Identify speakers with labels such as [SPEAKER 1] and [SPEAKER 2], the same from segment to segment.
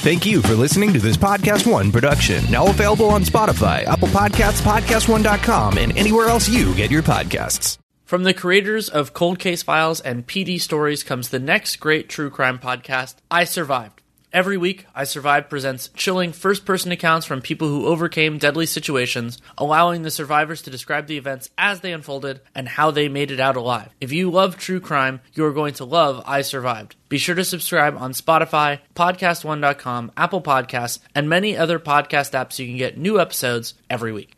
[SPEAKER 1] Thank you for listening to this Podcast One production, now available on Spotify, Apple Podcasts, PodcastOne.com, and anywhere else you get your podcasts.
[SPEAKER 2] From the creators of Cold Case Files and PD Stories comes the next great true crime podcast, I Survived. Every week, I Survived presents chilling first person accounts from people who overcame deadly situations, allowing the survivors to describe the events as they unfolded and how they made it out alive. If you love true crime, you are going to love I Survived. Be sure to subscribe on Spotify, PodcastOne.com, Apple Podcasts, and many other podcast apps so you can get new episodes every week.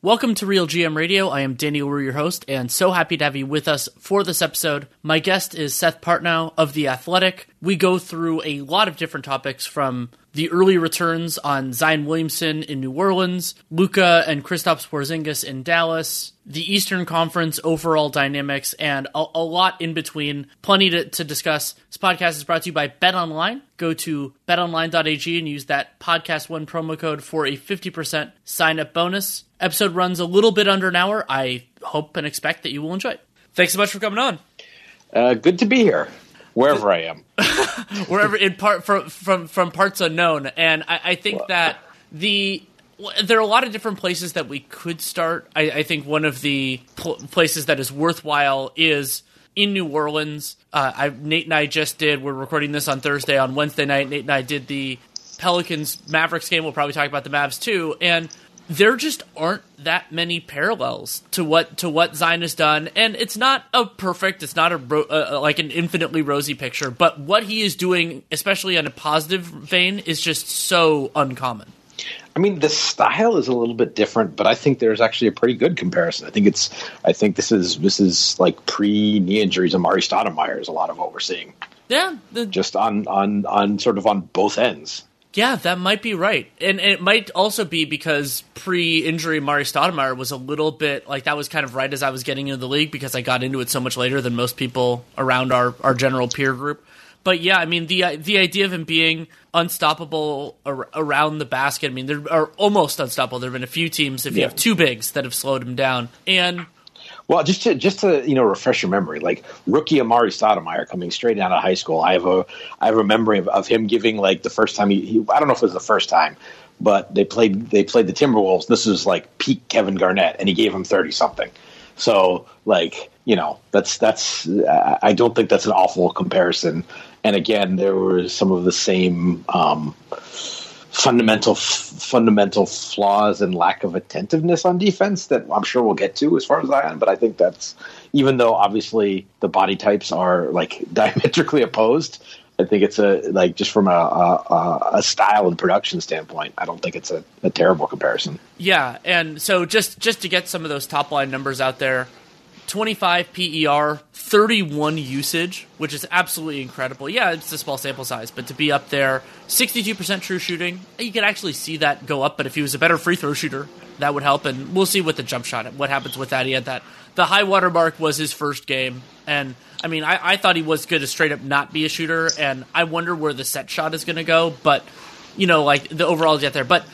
[SPEAKER 2] Welcome to Real GM Radio. I am Danny Leroux, your host, and so happy to have you with us for this episode. My guest is Seth Partnow of The Athletic. We go through a lot of different topics from the early returns on Zion Williamson in New Orleans, Luka and Kristaps Porzingis in Dallas, the Eastern Conference overall dynamics, and a, a lot in between. Plenty to, to, discuss. This podcast is brought to you by Bet Online. Go to betonline.ag and use that podcast one promo code for a 50% sign up bonus. Episode runs a little bit under an hour. I hope and expect that you will enjoy it. Thanks so much for coming on.
[SPEAKER 3] Uh, good to be here wherever I am,
[SPEAKER 2] wherever in part from from from parts unknown. And I, I think that the there are a lot of different places that we could start. I, I think one of the pl- places that is worthwhile is in New Orleans. Uh, I, Nate and I just did. We're recording this on Thursday. On Wednesday night, Nate and I did the Pelicans Mavericks game. We'll probably talk about the Mavs too. And there just aren't that many parallels to what to what Zion has done, and it's not a perfect, it's not a uh, like an infinitely rosy picture, but what he is doing, especially in a positive vein, is just so uncommon.
[SPEAKER 3] I mean, the style is a little bit different, but I think there's actually a pretty good comparison. I think it's, I think this is this is like pre knee injuries. Amar'e Stoudemire is a lot of what we're seeing.
[SPEAKER 2] Yeah, the,
[SPEAKER 3] just on on on sort of on both ends.
[SPEAKER 2] Yeah, that might be right, and, and it might also be because pre-injury Mari Stoudemire was a little bit like that was kind of right as I was getting into the league because I got into it so much later than most people around our our general peer group. But yeah, I mean the the idea of him being unstoppable ar- around the basket. I mean, there are almost unstoppable. There have been a few teams if yeah. you have two bigs that have slowed him down, and
[SPEAKER 3] well, just to just to you know refresh your memory, like rookie Amar'e Stoudemire coming straight out of high school. I have a I have a memory of, of him giving like the first time he, he, I don't know if it was the first time, but they played they played the Timberwolves. This was like peak Kevin Garnett, and he gave him thirty something. So like you know that's that's I don't think that's an awful comparison. And again, there were some of the same. Um, fundamental fundamental flaws and lack of attentiveness on defense that I'm sure we'll get to as far as Zion. But I think that's even though obviously the body types are like diametrically opposed. I think it's a like just from a, a, a style and production standpoint. I don't think it's a, a terrible comparison.
[SPEAKER 2] Yeah, and so just just to get some of those top line numbers out there, 25 PER, 31 usage, which is absolutely incredible. Yeah, it's a small sample size, but to be up there, 62% true shooting, you could actually see that go up. But if he was a better free throw shooter, that would help. And we'll see with the jump shot, what happens with that. He had that. The high water mark was his first game. And I mean, I, I thought he was going to straight up not be a shooter. And I wonder where the set shot is going to go. But, you know, like the overall get there. But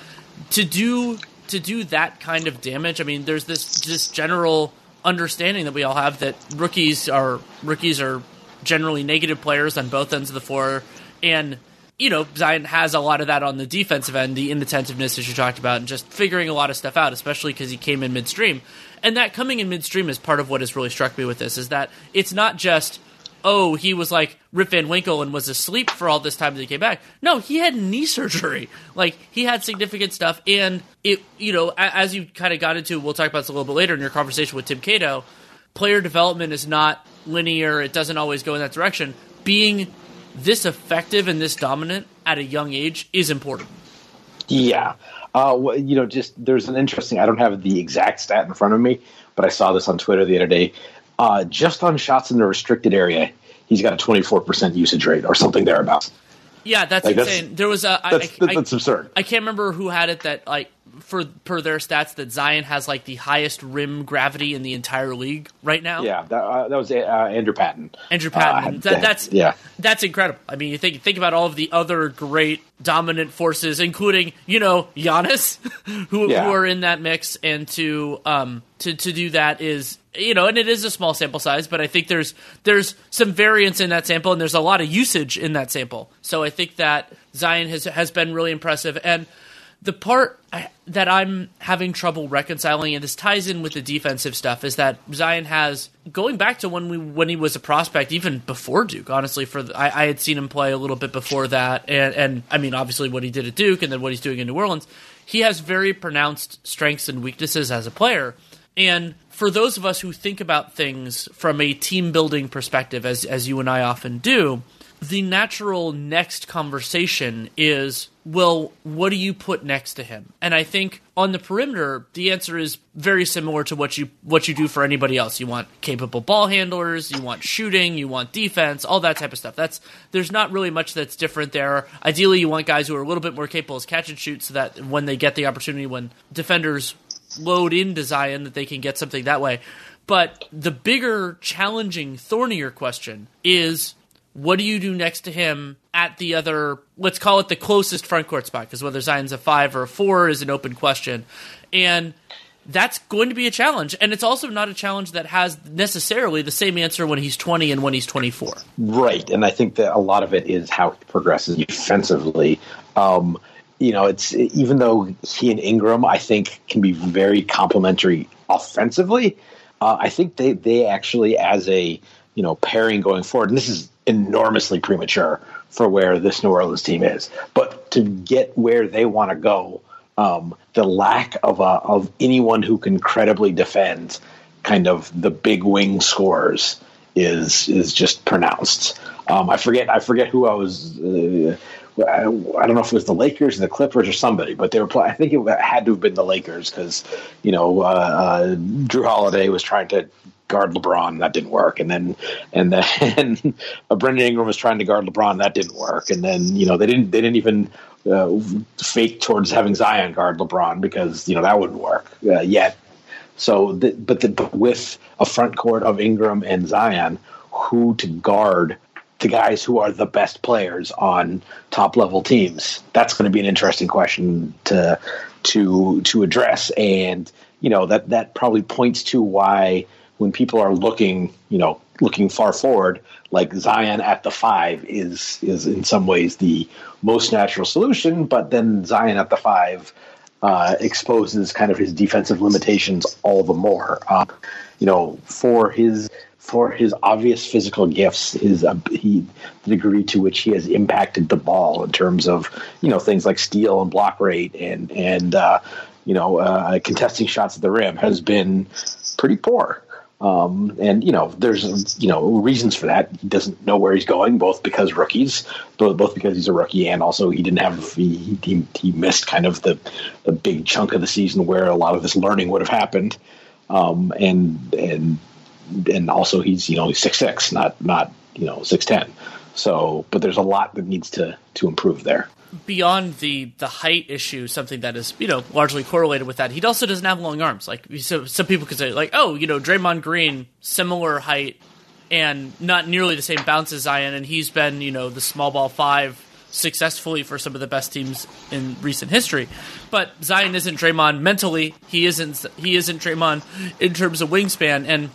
[SPEAKER 2] to do to do that kind of damage, I mean, there's this this general understanding that we all have that rookies are rookies are generally negative players on both ends of the floor, and you know Zion has a lot of that on the defensive end, the inattentiveness as you talked about, and just figuring a lot of stuff out, especially because he came in midstream, and that coming in midstream is part of what has really struck me with this is that it's not just oh, he was like Rip Van Winkle and was asleep for all this time that he came back. No, he had knee surgery. Like he had significant stuff, and it, you know, as you kind of got into, we'll talk about this a little bit later in your conversation with Tim Cato. Player development is not linear; it doesn't always go in that direction. Being this effective and this dominant at a young age is important.
[SPEAKER 3] Yeah. Uh, well, you know, just there's an interesting. I don't have the exact stat in front of me, but I saw this on Twitter the other day. Uh, just on shots in the restricted area, he's got a 24% usage rate or something thereabouts.
[SPEAKER 2] Yeah, that's like insane. That's, there was a
[SPEAKER 3] that's, I, I, that's absurd.
[SPEAKER 2] I can't remember who had it that like for per their stats that Zion has like the highest rim gravity in the entire league right now.
[SPEAKER 3] Yeah, that, uh, that was uh, Andrew Patton.
[SPEAKER 2] Andrew Patton.
[SPEAKER 3] Uh,
[SPEAKER 2] that, that's
[SPEAKER 3] yeah,
[SPEAKER 2] that's incredible. I mean, you think think about all of the other great dominant forces, including you know Giannis, who,
[SPEAKER 3] Yeah.
[SPEAKER 2] who are in that mix, and to um to to do that is you know, and it is a small sample size, but I think there's there's some variance in that sample, and there's a lot of usage in that sample. So I think that Zion has has been really impressive, and the part I- that I'm having trouble reconciling, and this ties in with the defensive stuff, is that Zion has going back to when we when he was a prospect, even before Duke. Honestly, for the, I, I had seen him play a little bit before that, and and I mean, obviously, what he did at Duke, and then what he's doing in New Orleans. He has very pronounced strengths and weaknesses as a player, and for those of us who think about things from a team building perspective, as as you and I often do, the natural next conversation is well what do you put next to him? And i think on the perimeter the answer is very similar to what you what you do for anybody else. You want capable ball handlers you want shooting you want defense all that type of stuff. That's there's not really much that's different there. Ideally you want guys who are a little bit more capable as catch and shoot so that when they get the opportunity when defenders load into zion that they can get something that way. But the bigger challenging thornier question is what do you do next to him at the other let's call it the closest front court spot because whether zion's a five or a four is an open question. And that's going to be a challenge. And it's also not a challenge that has necessarily the same answer when he's 20 and when he's 24
[SPEAKER 3] Right, and I think that a lot of it is how he progresses defensively. Um, you know, it's even though he and Ingram, I think, can be very complementary offensively. Uh, I think they they actually, as a you know pairing going forward, and this is enormously premature for where this New Orleans team is, but to get where they want to go, um, the lack of a, of anyone who can credibly defend kind of the big wing scores is is just pronounced. Um, I forget I forget who I was. Uh, I, don't know if it was the Lakers, or the Clippers, or somebody, but they were. Play, I think it had to have been the Lakers because you know uh, uh, Jrue Holiday was trying to guard LeBron, that didn't work, and then and then uh, Brandon Ingram was trying to guard LeBron, that didn't work, and then you know they didn't they didn't even uh, fake towards having Zion guard LeBron because you know that wouldn't work uh, yet. So, but, the, but with a front court of Ingram and Zion, who to guard the guys who are the best players on top level teams? That's going to be an interesting question to to to address, and you know that that probably points to why when people are looking, you know, looking far forward, like Zion at the five is is in some ways the most natural solution, but then Zion at the five uh, exposes kind of his defensive limitations all the more. Uh, you know, for his for his obvious physical gifts, his uh, he the degree to which he has impacted the ball in terms of you know things like steal and block rate and and uh, you know uh, contesting shots at the rim has been pretty poor. Um, and you know, there's you know reasons for that. He doesn't know where he's going, both because rookies, both, both because he's a rookie, and also he didn't have he, he he missed kind of the the big chunk of the season where a lot of this learning would have happened. Um, and and and also he's you know he's six six, not not you know six ten. So, but there's a lot that needs to to improve there.
[SPEAKER 2] beyond the the height issue, something that is you know largely correlated with that, he also doesn't have long arms. Like so, some people could say, like, oh, you know, Draymond Green, similar height and not nearly the same bounce as Zion, and he's been you know the small ball five successfully for some of the best teams in recent history. But Zion isn't Draymond mentally. He isn't. He isn't Draymond in terms of wingspan and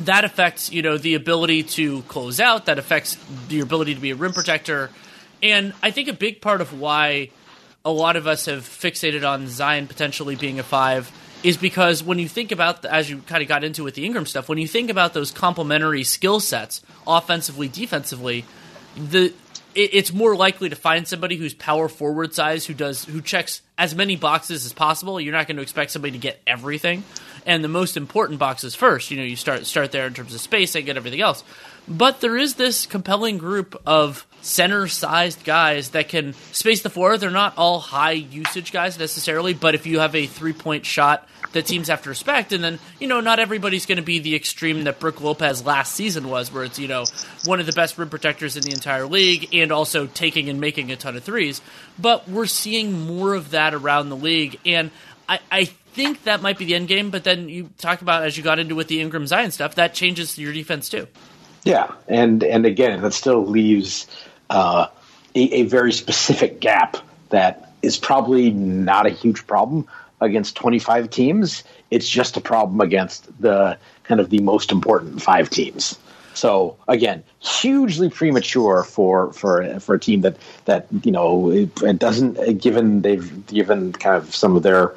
[SPEAKER 2] that affects you know the ability to close out that affects your ability to be a rim protector and i think a big part of why a lot of us have fixated on zion potentially being a five is because when you think about as you kind of got into with the ingram stuff when you think about those complementary skill sets offensively defensively the it, it's more likely to find somebody who's power forward size who does who checks as many boxes as possible. You're not going to expect somebody to get everything, and the most important boxes first. You know, you start start there in terms of space and get everything else. But there is this compelling group of center sized guys that can space the floor. They're not all high usage guys necessarily, but if you have a three point shot that teams have to respect. And then, you know, not everybody's going to be the extreme that Brook Lopez last season was, where it's, you know, one of the best rim protectors in the entire league and also taking and making a ton of threes. But we're seeing more of that around the league. And I, I think that might be the end game. But then you talk about, as you got into with the Ingram Zion stuff, that changes your defense too.
[SPEAKER 3] Yeah. And, and again, that still leaves uh, a, a very specific gap that is probably not a huge problem against 25 teams. It's just a problem against the kind of the most important five teams. So again, hugely premature for for for a team that that you know it, doesn't given they've given kind of some of their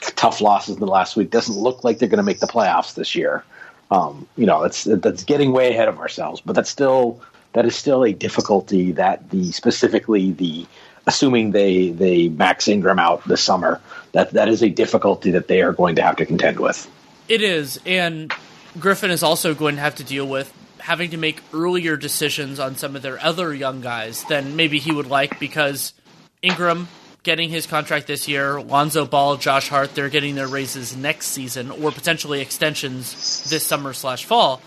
[SPEAKER 3] tough losses in the last week doesn't look like they're going to make the playoffs this year. Um, you know, that's getting way ahead of ourselves, but that's still that is still a difficulty that the specifically the assuming they they max Ingram out this summer, that that is a difficulty that they are going to have to contend with.
[SPEAKER 2] It is, and Griffin is also going to have to deal with having to make earlier decisions on some of their other young guys than maybe he would like because Ingram getting his contract this year, Lonzo Ball, Josh Hart, they're getting their raises next season or potentially extensions this summer slash fall.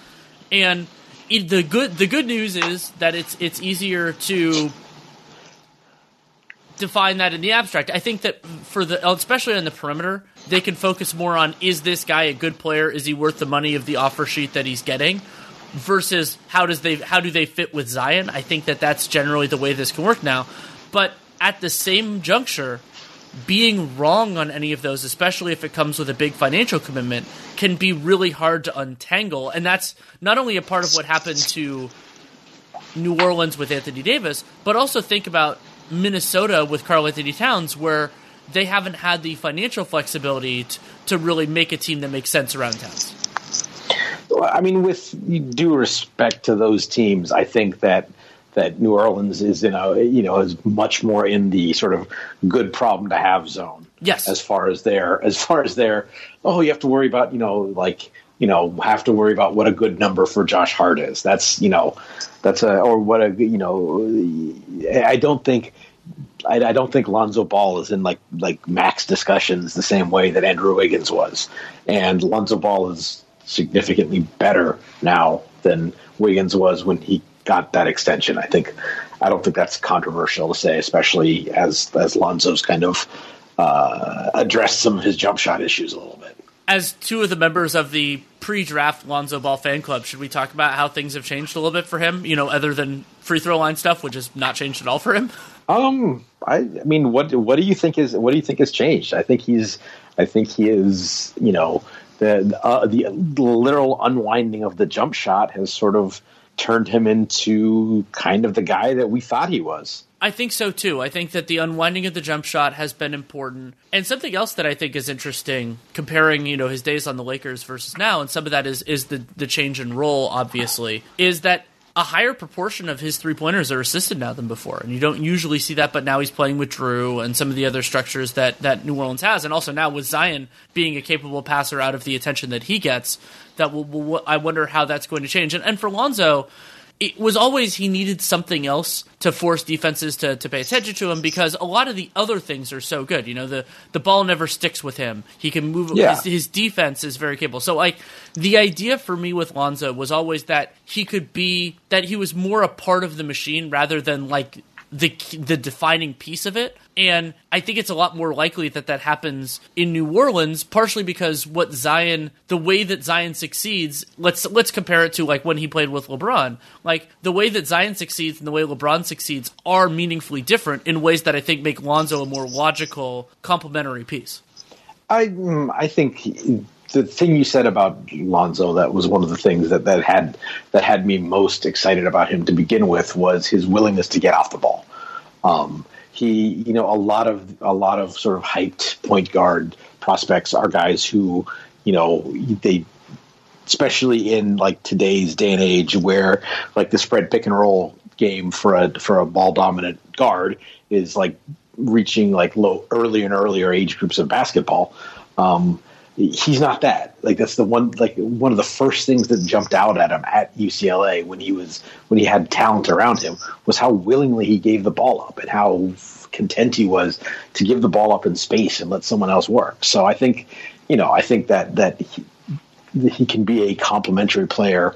[SPEAKER 2] And the good the good news is that it's it's easier to define that in the abstract. I think that for the especially on the perimeter, they can focus more on is this guy a good player? Is he worth the money of the offer sheet that he's getting? Versus how does they how do they fit with Zion? I think that that's generally the way this can work now. But at the same juncture, being wrong on any of those, especially if it comes with a big financial commitment, can be really hard to untangle. And that's not only a part of what happened to New Orleans with Anthony Davis, but also think about Minnesota with Karl-Anthony Towns, where they haven't had the financial flexibility to, to really make a team that makes sense around Towns.
[SPEAKER 3] I mean, with due respect to those teams, I think that that New Orleans is in a you know is much more in the sort of good problem to have zone.
[SPEAKER 2] Yes,
[SPEAKER 3] as far as their as far as their oh you have to worry about you know like you know have to worry about what a good number for Josh Hart is. That's you know that's a or what a you know I don't think I, I, don't think Lonzo Ball is in like like max discussions the same way that Andrew Wiggins was, and Lonzo Ball is significantly better now than Wiggins was when he got that extension. I think I don't think that's controversial to say, especially as as Lonzo's kind of uh, addressed some of his jump shot issues a little.
[SPEAKER 2] As two of the members of the pre-draft Lonzo Ball fan club, should we talk about how things have changed a little bit for him? You know, other than free throw line stuff, which has not changed at all for him.
[SPEAKER 3] Um, I, I mean, what what do you think is what do you think has changed? I think he's, I think he is, you know, the uh, the literal unwinding of the jump shot has sort of turned him into kind of the guy that we thought he was.
[SPEAKER 2] I think so too. I think that the unwinding of the jump shot has been important. And something else that I think is interesting, comparing, you know, his days on the Lakers versus now, and some of that is is the the change in role, obviously, is that a higher proportion of his three pointers are assisted now than before, and you don't usually see that. But now he's playing with Jrue and some of the other structures that that New Orleans has, and also now with Zion being a capable passer out of the attention that he gets, that will, will I wonder how that's going to change. And, and for Lonzo, it was always he needed something else to force defenses to, to pay attention to him because a lot of the other things are so good. You know, the, the ball never sticks with him. He can move. Yeah. His, his defense is very capable. So, like, the idea for me with Lonzo was always that he could be, that he was more a part of the machine rather than, like, the the defining piece of it. And I think it's a lot more likely that that happens in New Orleans, partially because what Zion, the way that Zion succeeds, let's let's compare it to like when he played with LeBron. Like the way that Zion succeeds and the way LeBron succeeds are meaningfully different in ways that I think make Lonzo a more logical complementary piece.
[SPEAKER 3] I mm, I think the thing you said about Lonzo that was one of the things that, that had that had me most excited about him to begin with was his willingness to get off the ball. Um, he, you know, a lot of a lot of sort of hyped point guard prospects are guys who, you know, they especially in like today's day and age where like the spread pick and roll game for a for a ball dominant guard is like reaching like low earlier and earlier age groups of basketball. Um, he's not that. Like that's the one like one of the first things that jumped out at him at UCLA when he was when he had talent around him was how willingly he gave the ball up and how content he was to give the ball up in space and let someone else work. So I think, you know, I think that that he, he can be a complementary player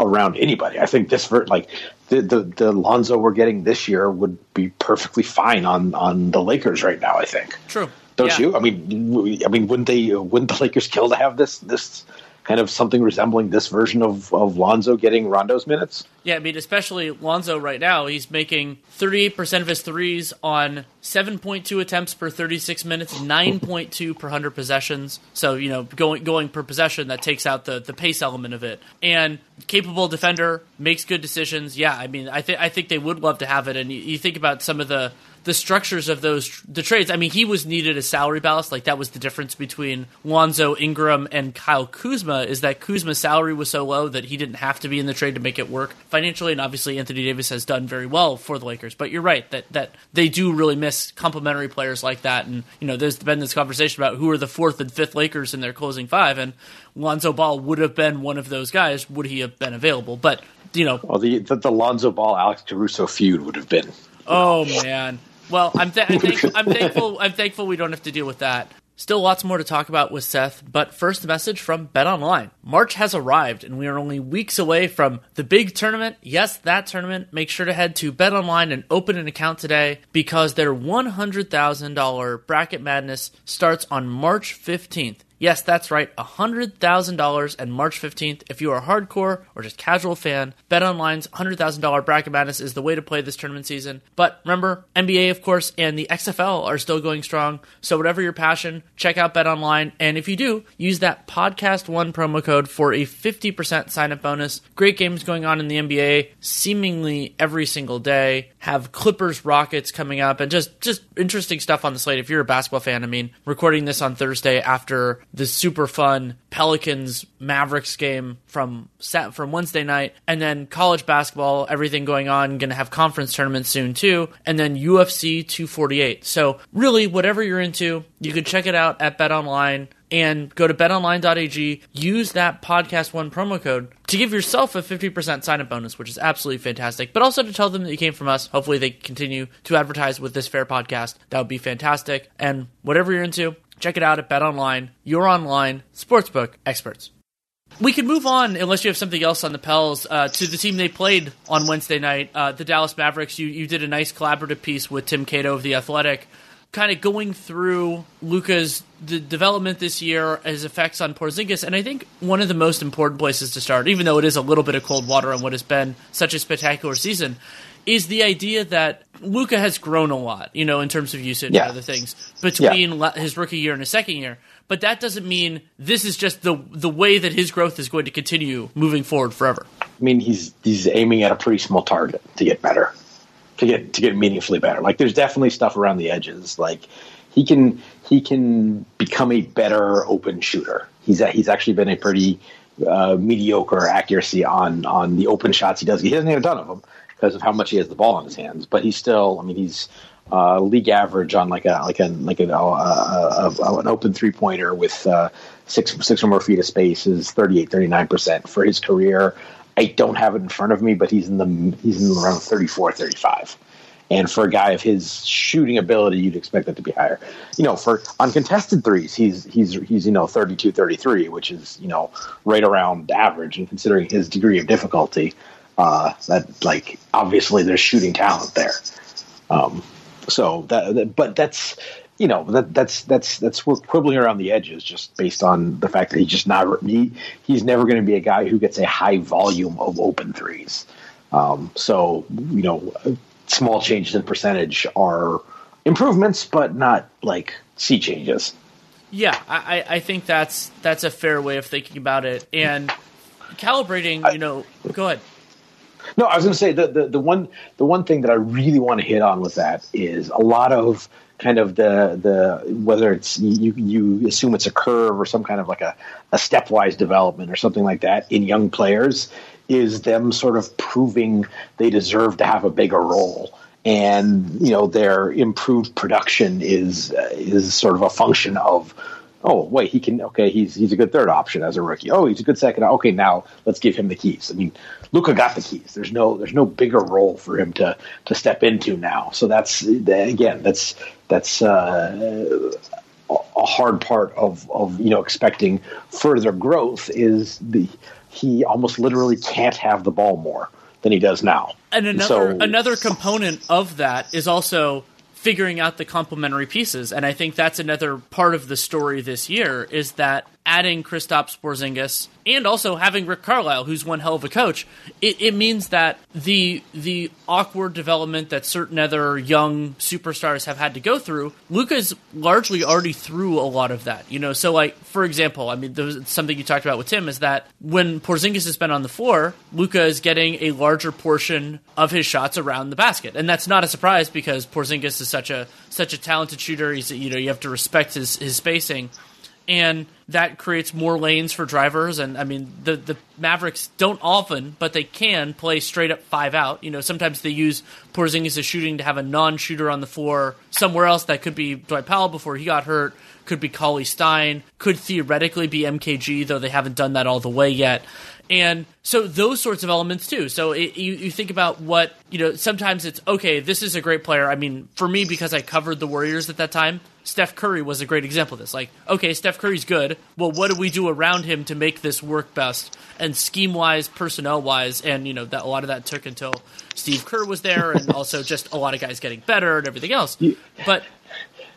[SPEAKER 3] around anybody. I think this for like the, the the Lonzo we're getting this year would be perfectly fine on on the Lakers right now. I think.
[SPEAKER 2] True.
[SPEAKER 3] Don't
[SPEAKER 2] Yeah.
[SPEAKER 3] you? I mean, I mean, wouldn't they? Uh, wouldn't the Lakers kill to have this this kind of something resembling this version of of Lonzo getting Rondo's minutes?
[SPEAKER 2] Yeah, I mean, especially Lonzo right now, he's making 38% of his threes on 7.2 attempts per 36 minutes, 9.2 per 100 possessions. So, you know, going going per possession, that takes out the, the pace element of it. And capable defender, makes good decisions. Yeah, I mean, I, th- I think they would love to have it. And you, you think about some of the the structures of those the trades. I mean, he was needed as salary ballast. Like that was the difference between Lonzo Ingram and Kyle Kuzma. Is that Kuzma's salary was so low that he didn't have to be in the trade to make it work financially. And obviously, Anthony Davis has done very well for the Lakers. But you're right that that they do really miss complementary players like that. And you know, there's been this conversation about who are the fourth and fifth Lakers in their closing five, and Lonzo Ball would have been one of those guys. Would he have been available? But you know,
[SPEAKER 3] Well, the the, the Lonzo Ball Alex Caruso feud would have been.
[SPEAKER 2] Oh man. Well, I'm, th- I'm, thank- I'm thankful. I'm thankful we don't have to deal with that. Still, lots more to talk about with Seth, but first, a message from Bet Online. March has arrived, and we are only weeks away from the big tournament. Yes, that tournament. Make sure to head to Bet Online and open an account today because their $100,000 bracket madness starts on March 15th. Yes, that's right, $100,000 and March 15th. If you are a hardcore or just casual fan, BetOnline's $100,000 bracket madness is the way to play this tournament season. But remember, NBA, of course, and the XFL are still going strong. So whatever your passion, check out BetOnline. And if you do, use that podcast1 promo code for a 50% sign up bonus. Great games going on in the NBA seemingly every single day. Have Clippers Rockets coming up and just just interesting stuff on the slate if you're a basketball fan. I mean, recording this on Thursday after the super fun Pelicans Mavericks game from Sat from Wednesday night and then college basketball, everything going on, going to have conference tournaments soon too, and then UFC 248. So, really whatever you're into, you can check it out at Bet Online and go to betonline.ag, use that podcast one promo code to give yourself a 50% sign up bonus, which is absolutely fantastic. But also to tell them that you came from us. Hopefully, they continue to advertise with this fair podcast. That would be fantastic. And whatever you're into, check it out at BetOnline, your online sportsbook experts. We can move on, unless you have something else on the Pels, uh, to the team they played on Wednesday night, uh, the Dallas Mavericks. You, you did a nice collaborative piece with Tim Cato of The Athletic kind of going through Luka's the development this year, his effects on Porzingis, and I think one of the most important places to start, even though it is a little bit of cold water on what has been such a spectacular season, is the idea that Luka has grown a lot, you know, in terms of usage
[SPEAKER 3] Yeah.
[SPEAKER 2] and other things between la- his rookie year and his second year. But that doesn't mean this is just the the way that his growth is going to continue moving forward forever.
[SPEAKER 3] I mean, he's he's aiming at a pretty small target to get better, to get to get meaningfully better. Like, there's definitely stuff around the edges. Like, he can he can become a better open shooter. He's a, he's actually been a pretty uh, mediocre accuracy on on the open shots he does. He hasn't a ton of them because of how much he has the ball in his hands. But he's still, I mean, he's uh, league average on like a like a like a, uh, uh, an open three pointer with uh, six six or more feet of space is 38 39 percent for his career. I don't have it in front of me, but he's in the he's in around 34 35. And for a guy of his shooting ability, you'd expect that to be higher. You know, for uncontested threes, he's he's he's you know 32 33, which is, you know, right around average and considering his degree of difficulty, uh, that like obviously there's shooting talent there. Um, so that, but that's you know that that's that's that's we're quibbling around the edges just based on the fact that he's just not he, he's never going to be a guy who gets a high volume of open threes. Um, so you know, small changes in percentage are improvements, but not like sea changes.
[SPEAKER 2] Yeah, I, I I think that's that's a fair way of thinking about it. And calibrating, you know, go ahead.
[SPEAKER 3] No, I was going to say the, the the one the one thing that I really want to hit on with that is a lot of kind of the the whether it's you you assume it's a curve or some kind of like a, a stepwise development or something like that in young players is them sort of proving they deserve to have a bigger role. And you know their improved production is uh, is sort of a function of oh wait, he can. Okay, he's he's a good third option as a rookie. Oh, he's a good second. Okay, now let's give him the keys. I mean, Luka got the keys. There's no there's no bigger role for him to to step into now. So that's again that's that's. Uh, a hard part of, of you know expecting further growth is the he almost literally can't have the ball more than he does now.
[SPEAKER 2] And another so, another component of that is also figuring out the complementary pieces. And I think that's another part of the story this year is that adding Kristaps Porzingis and also having Rick Carlisle, who's one hell of a coach, it, it, means that the the awkward development that certain other young superstars have had to go through, Luka's largely already through a lot of that. You know, so like for example, I mean, there was something you talked about with Tim is that when Porzingis has been on the floor, Luka is getting a larger portion of his shots around the basket, and that's not a surprise because Porzingis is such a such a talented shooter. He's you know you have to respect his his spacing and that creates more lanes for drivers. And I mean, the the Mavericks don't often, but they can play straight up five out. You know, sometimes they use Porzingis' shooting to have a non-shooter on the floor somewhere else. That could be Dwight Powell before he got hurt. Could be Cauley Stein. Could theoretically be MKG, though they haven't done that all the way yet. And so those sorts of elements too. So it, you, you think about what, you know, sometimes it's okay, this is a great player. I mean, for me, because I covered the Warriors at that time, Steph Curry was a great example of this. Like, okay, Steph Curry's good. Well, what do we do around him to make this work best? And scheme wise, personnel wise, and, you know, that a lot of that took until Steve Kerr was there and also just a lot of guys getting better and everything else. But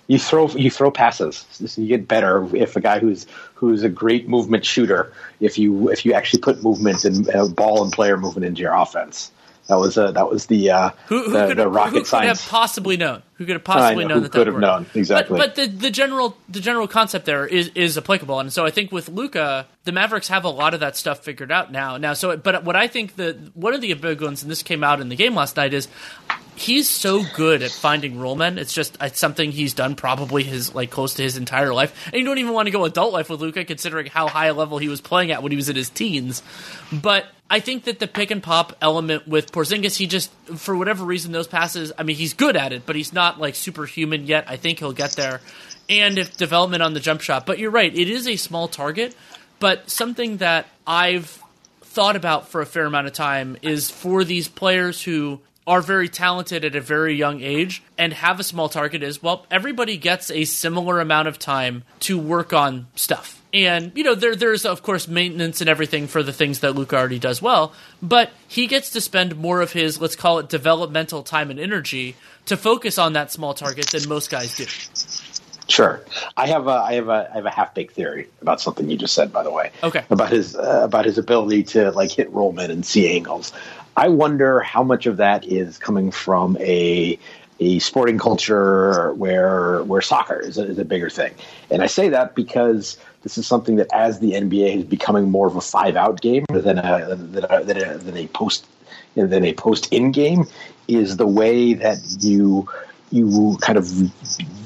[SPEAKER 3] you throw you throw passes. You get better if a guy who's who's a great movement shooter. If you if you actually put movement and uh, ball and player movement into your offense. That was uh, that was the uh,
[SPEAKER 2] who, who
[SPEAKER 3] the,
[SPEAKER 2] could,
[SPEAKER 3] the rocket
[SPEAKER 2] who could
[SPEAKER 3] science.
[SPEAKER 2] have possibly known? Who could have possibly
[SPEAKER 3] know,
[SPEAKER 2] known that
[SPEAKER 3] could
[SPEAKER 2] that
[SPEAKER 3] have known exactly?
[SPEAKER 2] But, but, the the general the general concept there is is applicable, and so I think with Luka, the Mavericks have a lot of that stuff figured out now. Now, so but what I think that one of the big ones, and this came out in the game last night, is he's so good at finding rollmen. It's just it's something he's done probably his like close to his entire life. And you don't even want to go adult life with Luka, considering how high a level he was playing at when he was in his teens. But I think that the pick and pop element with Porzingis, he just for whatever reason those passes. I mean, he's good at it, but he's not like superhuman yet. I think he'll get there. And if development on the jump shot, but you're right, it is a small target. But something that I've thought about for a fair amount of time is for these players who are very talented at a very young age and have a small target is well everybody gets a similar amount of time to work on stuff and you know there there's of course maintenance and everything for the things that Luka already does well but he gets to spend more of his let's call it developmental time and energy to focus on that small target than most guys do
[SPEAKER 3] Sure, I have a I have a I have a half baked theory about something you just said. By the way,
[SPEAKER 2] okay,
[SPEAKER 3] about his uh, about his ability to like hit rollman and see angles. I wonder how much of that is coming from a a sporting culture where where soccer is a, is a bigger thing. And I say that because this is something that as the NBA is becoming more of a five out game than a than a, than a, than a post than a post in game is the way that you you kind of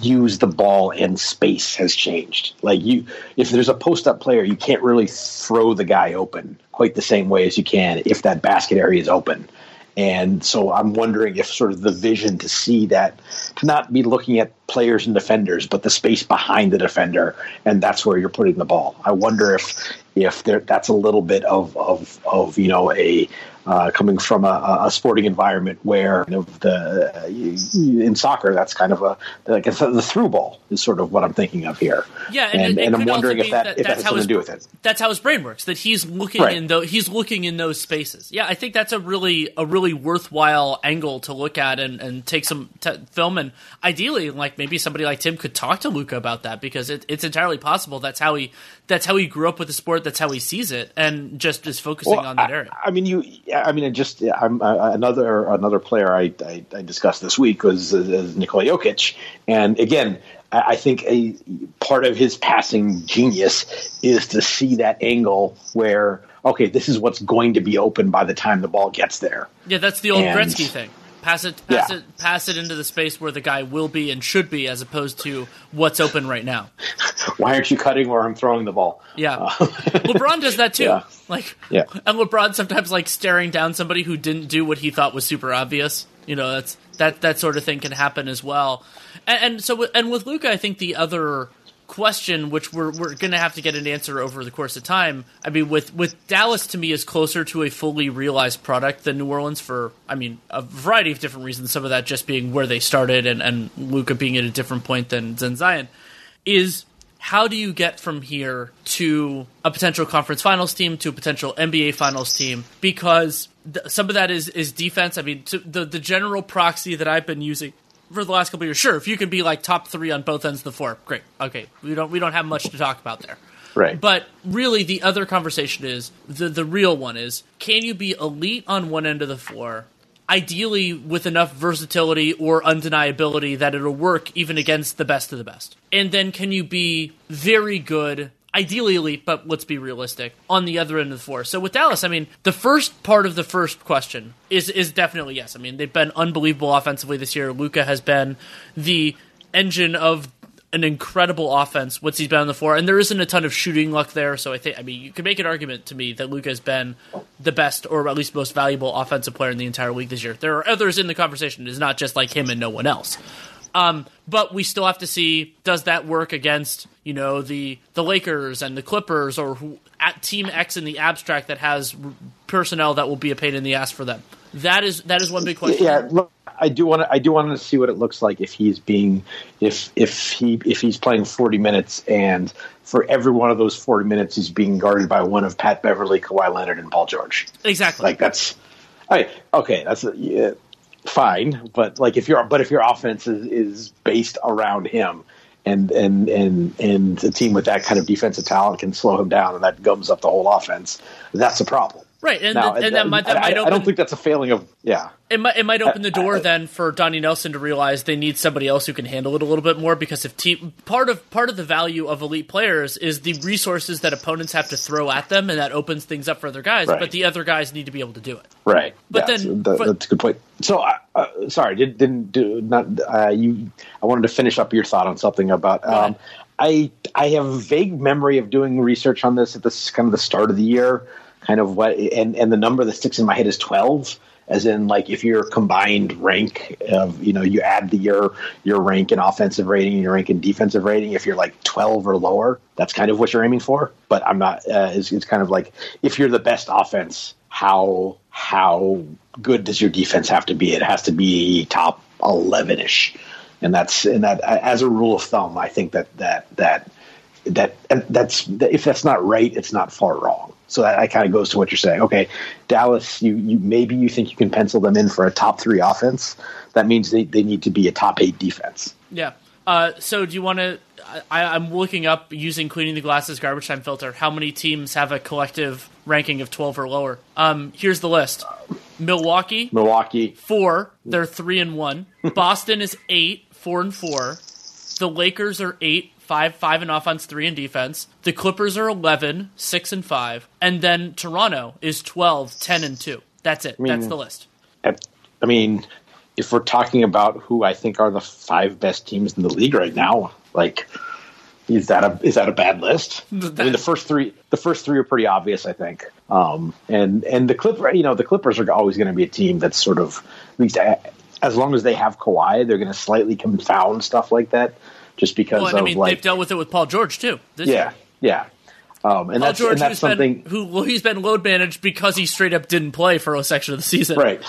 [SPEAKER 3] use the ball and space has changed. Like you, if there's a post up player, you can't really throw the guy open quite the same way as you can if that basket area is open. And so I'm wondering if sort of the vision to see that, to not be looking at players and defenders, but the space behind the defender, and that's where you're putting the ball. I wonder if if there, that's a little bit of of of you know a uh, coming from a, a, sporting environment where you know, the uh, in soccer that's kind of a like the through ball is sort of what I'm thinking of here.
[SPEAKER 2] Yeah, and, and, and
[SPEAKER 3] I'm wondering if that,
[SPEAKER 2] that
[SPEAKER 3] if that has something
[SPEAKER 2] his,
[SPEAKER 3] to do with it.
[SPEAKER 2] That's how his brain works. That he's looking right. in those he's looking in those spaces. Yeah, I think that's a really a really worthwhile angle to look at and, and take some t- film and ideally like maybe somebody like Tim could talk to Luka about that because it, it's entirely possible that's how he that's how he grew up with the sport. That's how he sees it, and just is focusing
[SPEAKER 3] well,
[SPEAKER 2] on that area.
[SPEAKER 3] I, I mean, you. I mean, it just I'm uh, another another player I, I, I, discussed this week was uh, Nikola Jokic, and again. I think a part of his passing genius is to see that angle where okay, this is what's going to be open by the time the ball gets there.
[SPEAKER 2] Yeah, that's the old and, Gretzky thing. Pass it, pass yeah. it, pass it into the space where the guy will be and should be, as opposed to what's open right now.
[SPEAKER 3] Why aren't you cutting where I'm throwing the ball?
[SPEAKER 2] Yeah, uh, LeBron does that too. Yeah. Like,
[SPEAKER 3] yeah,
[SPEAKER 2] and LeBron sometimes like staring down somebody who didn't do what he thought was super obvious. You know, that's that that sort of thing can happen as well. And, and so, and with Luka, I think the other question, which we're we're going to have to get an answer over the course of time. I mean, with with Dallas to me is closer to a fully realized product than New Orleans for I mean a variety of different reasons. Some of that just being where they started and and Luka being at a different point than than Zion is. How do you get from here to a potential conference finals team to a potential NBA finals team? Because th- some of that is is defense. I mean, the the general proxy that I've been using for the last couple years. Sure, if you can be like top three on both ends of the floor, great. Okay, we don't we don't have much to talk about there.
[SPEAKER 3] Right.
[SPEAKER 2] But really, the other conversation is the the real one is can you be elite on one end of the floor, ideally with enough versatility or undeniability that it'll work even against the best of the best, and then can you be very good ideally elite, but let's be realistic on the other end of the floor. So with Dallas, I mean, the first part of the first question is is definitely yes. I mean, they've been unbelievable offensively this year. Luka has been the engine of an incredible offense once he's been on the floor, and there isn't a ton of shooting luck there. So I think, I mean, you could make an argument to me that Luka has been the best or at least most valuable offensive player in the entire league this year. There are others in the conversation. It's not just like him and no one else. Um, but we still have to see does that work against you know the the Lakers and the Clippers or who, at Team X in the abstract that has personnel that will be a pain in the ass for them. That is that is one big question.
[SPEAKER 3] Yeah, look, I do want to I do want to see what it looks like if he's being if if he if he's playing forty minutes and for every one of those forty minutes he's being guarded by one of Pat Beverley, Kawhi Leonard, and Paul George.
[SPEAKER 2] Exactly.
[SPEAKER 3] Like that's. I, okay, that's yeah, fine, but like if your but if your offense is, is based around him, and and and and a team with that kind of defensive talent can slow him down, and that gums up the whole offense. That's a problem.
[SPEAKER 2] Right, and, now, and that, might, that
[SPEAKER 3] I,
[SPEAKER 2] might open,
[SPEAKER 3] I don't think that's a failing of yeah.
[SPEAKER 2] It might it might open the door then for Donnie Nelson to realize they need somebody else who can handle it a little bit more because if team part of part of the value of elite players is the resources that opponents have to throw at them and that opens things up for other guys,
[SPEAKER 3] Right.
[SPEAKER 2] but the other guys need to be able to do it.
[SPEAKER 3] Right.
[SPEAKER 2] But
[SPEAKER 3] Yeah,
[SPEAKER 2] then-
[SPEAKER 3] so that-
[SPEAKER 2] but-
[SPEAKER 3] that's a good point. So, uh, uh, sorry, did, didn't do not uh, you? I wanted to finish up your thought on something about. Um. I I have a vague memory of doing research on this at this kind of the start of the year, kind of what and and the number that sticks in my head is twelve. As in, like if your combined rank of you know you add the your your rank in offensive rating and your rank in defensive rating, if you're like twelve or lower, that's kind of what you're aiming for. But I'm not. Uh, it's, it's kind of like if you're the best offense, how how good does your defense have to be? It has to be top eleven ish, and that's and that as a rule of thumb, I think that that that that that's if that's not right, it's not far wrong. So that, that kind of goes to what you're saying. Okay, Dallas, you, you maybe you think you can pencil them in for a top three offense. That means they, they need to be a top eight defense.
[SPEAKER 2] Yeah. Uh, so do you want to? I'm looking up using cleaning the glasses garbage time filter. How many teams have a collective ranking of 12 or lower? Um, here's the list: Milwaukee
[SPEAKER 3] Milwaukee,
[SPEAKER 2] four, they're three and one. Boston is eight, four and four. The Lakers are eight, five, five in offense, three in defense. The Clippers are 11, six and five, and then Toronto is 12, 10 and two. That's it. That's the list.
[SPEAKER 3] I I mean, if we're talking about who I think are the five best teams in the league right now, like is that a is that a bad list? I mean, the first three the first three are pretty obvious, I think. Um, and and the Clipper, you know, the Clippers are always going to be a team that's sort of at least as long as they have Kawhi, they're going to slightly confound stuff like that, just because
[SPEAKER 2] Well, I mean,
[SPEAKER 3] like
[SPEAKER 2] they've dealt with it with Paul George too.
[SPEAKER 3] Yeah,
[SPEAKER 2] year.
[SPEAKER 3] yeah. Um, and
[SPEAKER 2] Paul
[SPEAKER 3] that's
[SPEAKER 2] George,
[SPEAKER 3] and that's something
[SPEAKER 2] been who well, he's been load managed because he straight up didn't play for a section of the season.
[SPEAKER 3] right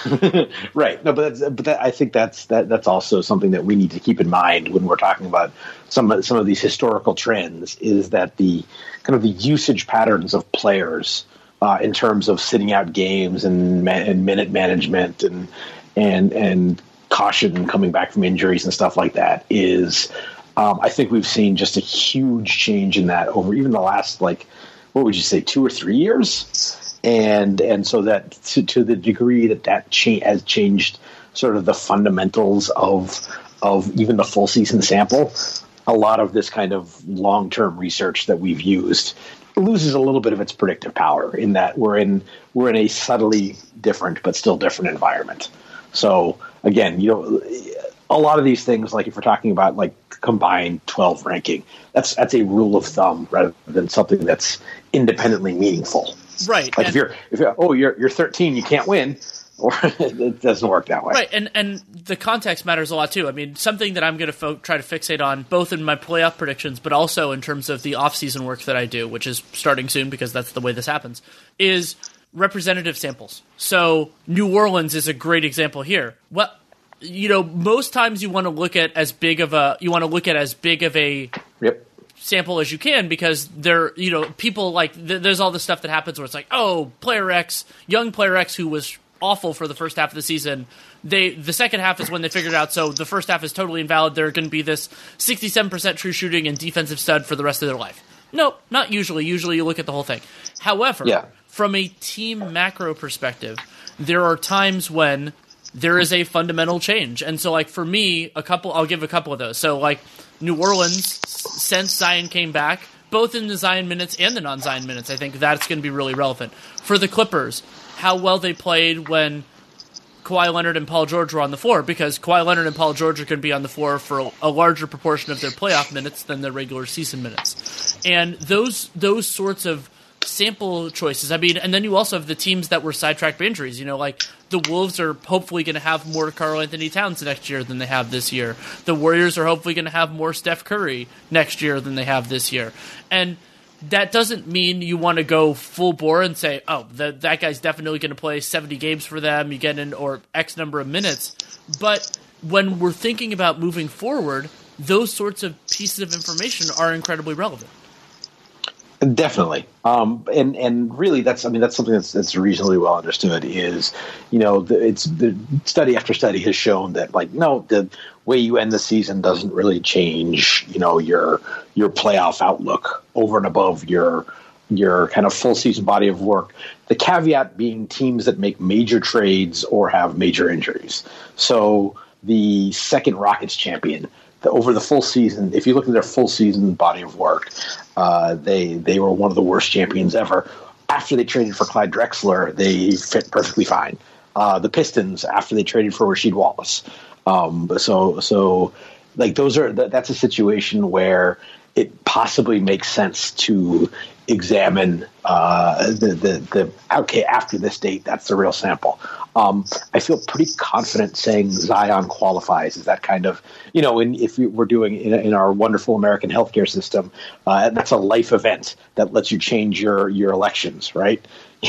[SPEAKER 3] right no but that's, but that, i think that's that that's also something that we need to keep in mind when we're talking about some of some of these historical trends is that the kind of the usage patterns of players uh, in terms of sitting out games and, and minute management and and and caution coming back from injuries and stuff like that is um, I think we've seen just a huge change in that over even the last like what would you say two or three years? And and so that to, to the degree that that cha- has changed sort of the fundamentals of of even the full season sample a lot of this kind of long term research that we've used loses a little bit of its predictive power in that we're in we're in a subtly different but still different environment. So again you know a lot of these things like if we're talking about like combined 12 ranking that's that's a rule of thumb rather than something that's independently meaningful
[SPEAKER 2] Right.
[SPEAKER 3] like if you're if you're oh you're you're 13 you can't win or it doesn't work that way.
[SPEAKER 2] Right, and and the context matters a lot too. I mean, something that I'm going to fo- try to fixate on both in my playoff predictions, but also in terms of the off-season work that I do, which is starting soon because that's the way this happens, is representative samples. So New Orleans is a great example here. Well, you know, most times you want to look at as big of a you want to look at as big of a
[SPEAKER 3] Yep.
[SPEAKER 2] sample as you can because there you know people like th- there's all this stuff that happens where it's like oh player X young player X who was awful for the first half of the season they the second half is when they figured out so the first half is totally invalid they're going to be this 67% true shooting and defensive stud for the rest of their life nope not usually usually you look at the whole thing however
[SPEAKER 3] Yeah.
[SPEAKER 2] from a team macro perspective there are times when there is a fundamental change. And so, like, for me, a couple, I'll give a couple of those. So, like, New Orleans, since Zion came back, both in the Zion minutes and the non Zion minutes, I think that's going to be really relevant. For the Clippers, how well they played when Kawhi Leonard and Paul George were on the floor, because Kawhi Leonard and Paul George are going to be on the floor for a larger proportion of their playoff minutes than their regular season minutes. And those those sorts of sample choices. I mean, and then you also have the teams that were sidetracked by injuries. You know, like the Wolves are hopefully going to have more Karl-Anthony Towns next year than they have this year. The Warriors are hopefully going to have more Steph Curry next year than they have this year. And that doesn't mean you want to go full bore and say, oh, that that guy's definitely going to play 70 games for them, you get in, or X number of minutes. But when we're thinking about moving forward, those sorts of pieces of information are incredibly relevant.
[SPEAKER 3] Definitely, um, and and really, that's I mean that's something that's that's reasonably well understood. Is you know the, it's the study after study has shown that like no the way you end the season doesn't really change you know your your playoff outlook over and above your your kind of full season body of work. The caveat being teams that make major trades or have major injuries. So the second Rockets champion over the full season, if you look at their full season body of work, uh, they they were one of the worst champions ever. After they traded for Clyde Drexler, they fit perfectly fine. Uh, the Pistons, after they traded for Rasheed Wallace, um, so so like those are that, that's a situation where it possibly makes sense to examine uh, the, the the okay after this date. That's the real sample. Um, I feel pretty confident saying Zion qualifies as that kind of you know. In, if we- we're doing in, in our wonderful American healthcare system, uh, that's a life event that lets you change your your elections, right?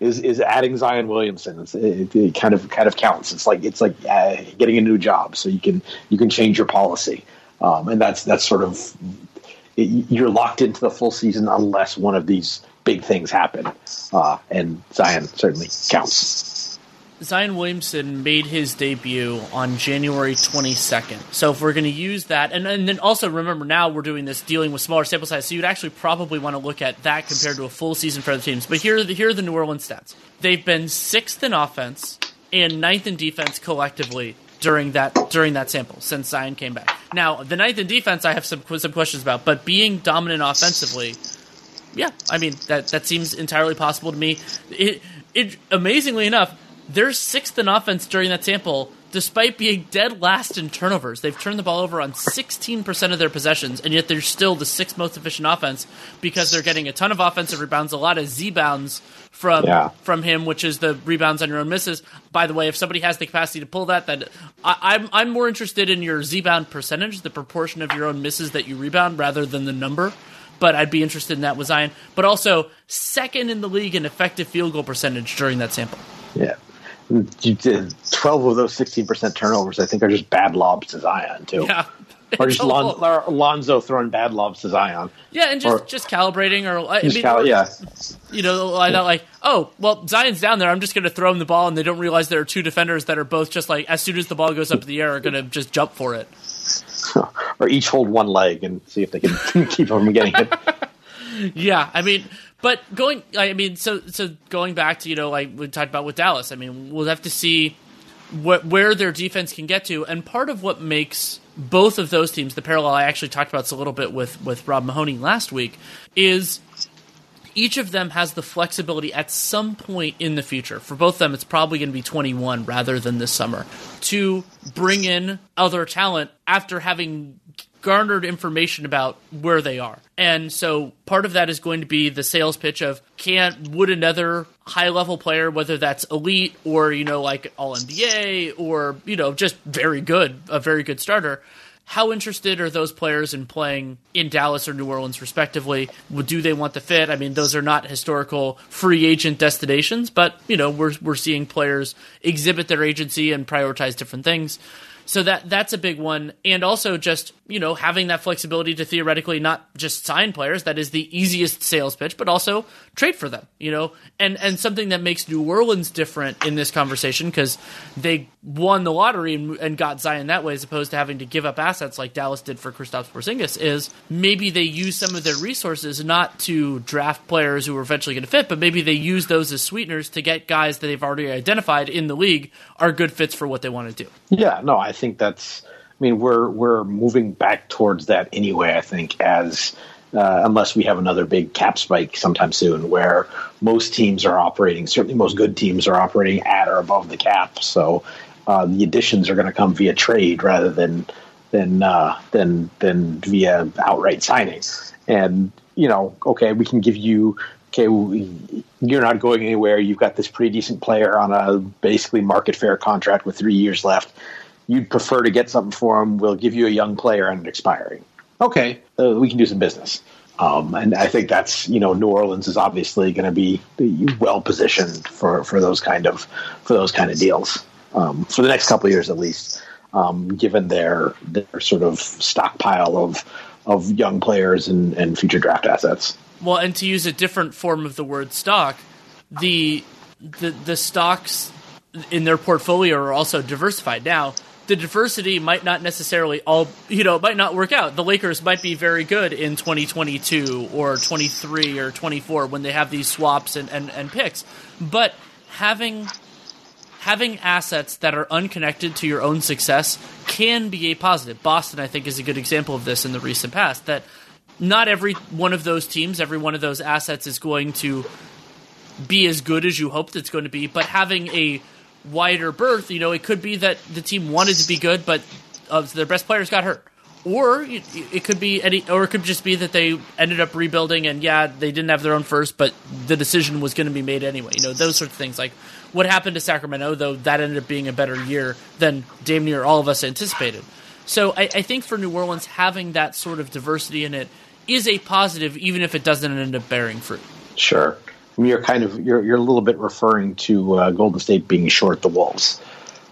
[SPEAKER 3] is is adding Zion Williamson? It, it kind of kind of counts. It's like it's like uh, getting a new job, so you can you can change your policy, um, and that's that's sort of you're locked into the full season unless one of these big things happen, uh, and Zion certainly counts.
[SPEAKER 2] Zion Williamson made his debut on January 22nd. So if we're going to use that, and, and then also remember now we're doing this dealing with smaller sample size, so you'd actually probably want to look at that compared to a full season for other teams. But here are the, here are the New Orleans stats. They've been sixth in offense and ninth in defense collectively during that during that sample since Zion came back. Now the ninth in defense, I have some some questions about, but being dominant offensively, yeah, I mean that that seems entirely possible to me. It, it amazingly enough, they're sixth in offense during that sample, despite being dead last in turnovers. They've turned the ball over on 16% of their possessions, and yet they're still the sixth most efficient offense because they're getting a ton of offensive rebounds, a lot of Z bounds from
[SPEAKER 3] Yeah.
[SPEAKER 2] from him, which is the rebounds on your own misses. By the way, if somebody has the capacity to pull that, then I, I'm I'm more interested in your Z bound percentage, the proportion of your own misses that you rebound, rather than the number. But I'd be interested in that with Zion. But also second in the league in effective field goal percentage during that sample.
[SPEAKER 3] Yeah. You did 12 of those 16% turnovers, I think, are just bad lobs to Zion, too.
[SPEAKER 2] Yeah.
[SPEAKER 3] Or just Lon- or Lonzo throwing bad lobs to Zion.
[SPEAKER 2] Yeah, and just
[SPEAKER 3] or-
[SPEAKER 2] just calibrating, or I
[SPEAKER 3] Just
[SPEAKER 2] mean,
[SPEAKER 3] cal-
[SPEAKER 2] or,
[SPEAKER 3] yeah.
[SPEAKER 2] you know, I thought like, oh, well, Zion's down there. I'm just going to throw him the ball, and they don't realize there are two defenders that are both just like, as soon as the ball goes up in the air, are going to just jump for it.
[SPEAKER 3] or each hold one leg and see if they can keep them from getting it.
[SPEAKER 2] Yeah, I mean, but going, I mean, so so going back to you know, like we talked about with Dallas. I mean, we'll have to see where their defense can get to, and part of what makes both of those teams the parallel I actually talked about this a little bit with with Rob Mahoney last week is each of them has the flexibility at some point in the future. For both of them, it's probably going to be 21 rather than this summer to bring in other talent after having garnered information about where they are. And so part of that is going to be the sales pitch of can would another high level player, whether that's elite or, you know, like all NBA or, you know, just very good, a very good starter, how interested are those players in playing in Dallas or New Orleans, respectively? Do they want the fit? I mean, those are not historical free agent destinations, but you know, we're we're seeing players exhibit their agency and prioritize different things. So that that's a big one, and also just you know having that flexibility to theoretically not just sign players. That is the easiest sales pitch, but also trade for them. You know, and and something that makes New Orleans different in this conversation because they won the lottery and, and, got Zion that way, as opposed to having to give up assets like Dallas did for Kristaps Porzingis. Is maybe they use some of their resources not to draft players who are eventually going to fit, but maybe they use those as sweeteners to get guys that they've already identified in the league are good fits for what they want to do.
[SPEAKER 3] Yeah, no, I think that's. I mean, we're we're moving back towards that anyway. I think as uh, unless we have another big cap spike sometime soon, where most teams are operating. Certainly, most good teams are operating at or above the cap. So uh, the additions are going to come via trade rather than than uh, than than via outright signings. And you know, okay, we can give you. Okay, you're not going anywhere. You've got this pretty decent player on a basically market fair contract with three years left you'd prefer to get something for him. We'll give you a young player and an expiring. Okay, uh, we can do some business. Um, and I think that's you know New Orleans is obviously going to be well positioned for, for those kind of for those kind of deals um, for the next couple of years at least, um, given their their sort of stockpile of of young players and, and future draft assets.
[SPEAKER 2] Well, and to use a different form of the word stock, the the the stocks in their portfolio are also diversified. Now, the diversity might not necessarily all you know might not work out. The Lakers might be very good in 2022 or 23 or 24 when they have these swaps and, and, and picks. But having having assets that are unconnected to your own success can be a positive. Boston, I think, is a good example of this in the recent past. That not every one of those teams, every one of those assets is going to be as good as you hoped it's going to be, but having a wider berth, you know, it could be that the team wanted to be good, but uh, their best players got hurt. Or it, could be any, or it could just be that they ended up rebuilding, and yeah, they didn't have their own first, but the decision was going to be made anyway. You know, those sorts of things. Like what happened to Sacramento, though, that ended up being a better year than damn near all of us anticipated. So I, I think for New Orleans, having that sort of diversity in it is a positive, even if it doesn't end up bearing fruit.
[SPEAKER 3] Sure you're kind of you're you're a little bit referring to uh, Golden State being short the Wolves,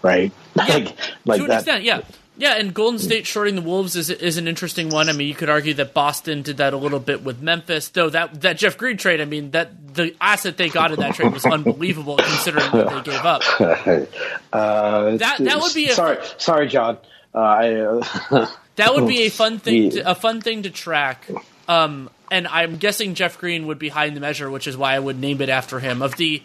[SPEAKER 3] right?
[SPEAKER 2] Yeah, like like to an that. Extent, yeah. Yeah, and Golden State shorting the Wolves is is an interesting one. I mean, you could argue that Boston did that a little bit with Memphis, though that that Jeff Green trade. I mean, that the asset they got in that trade was unbelievable considering what they gave up.
[SPEAKER 3] Uh, that that would be a, sorry, sorry, John. Uh, I,
[SPEAKER 2] uh, that would be a fun thing, to, a fun thing to track. Um, and I'm guessing Jeff Green would be high in the measure, which is why I would name it after him. Of the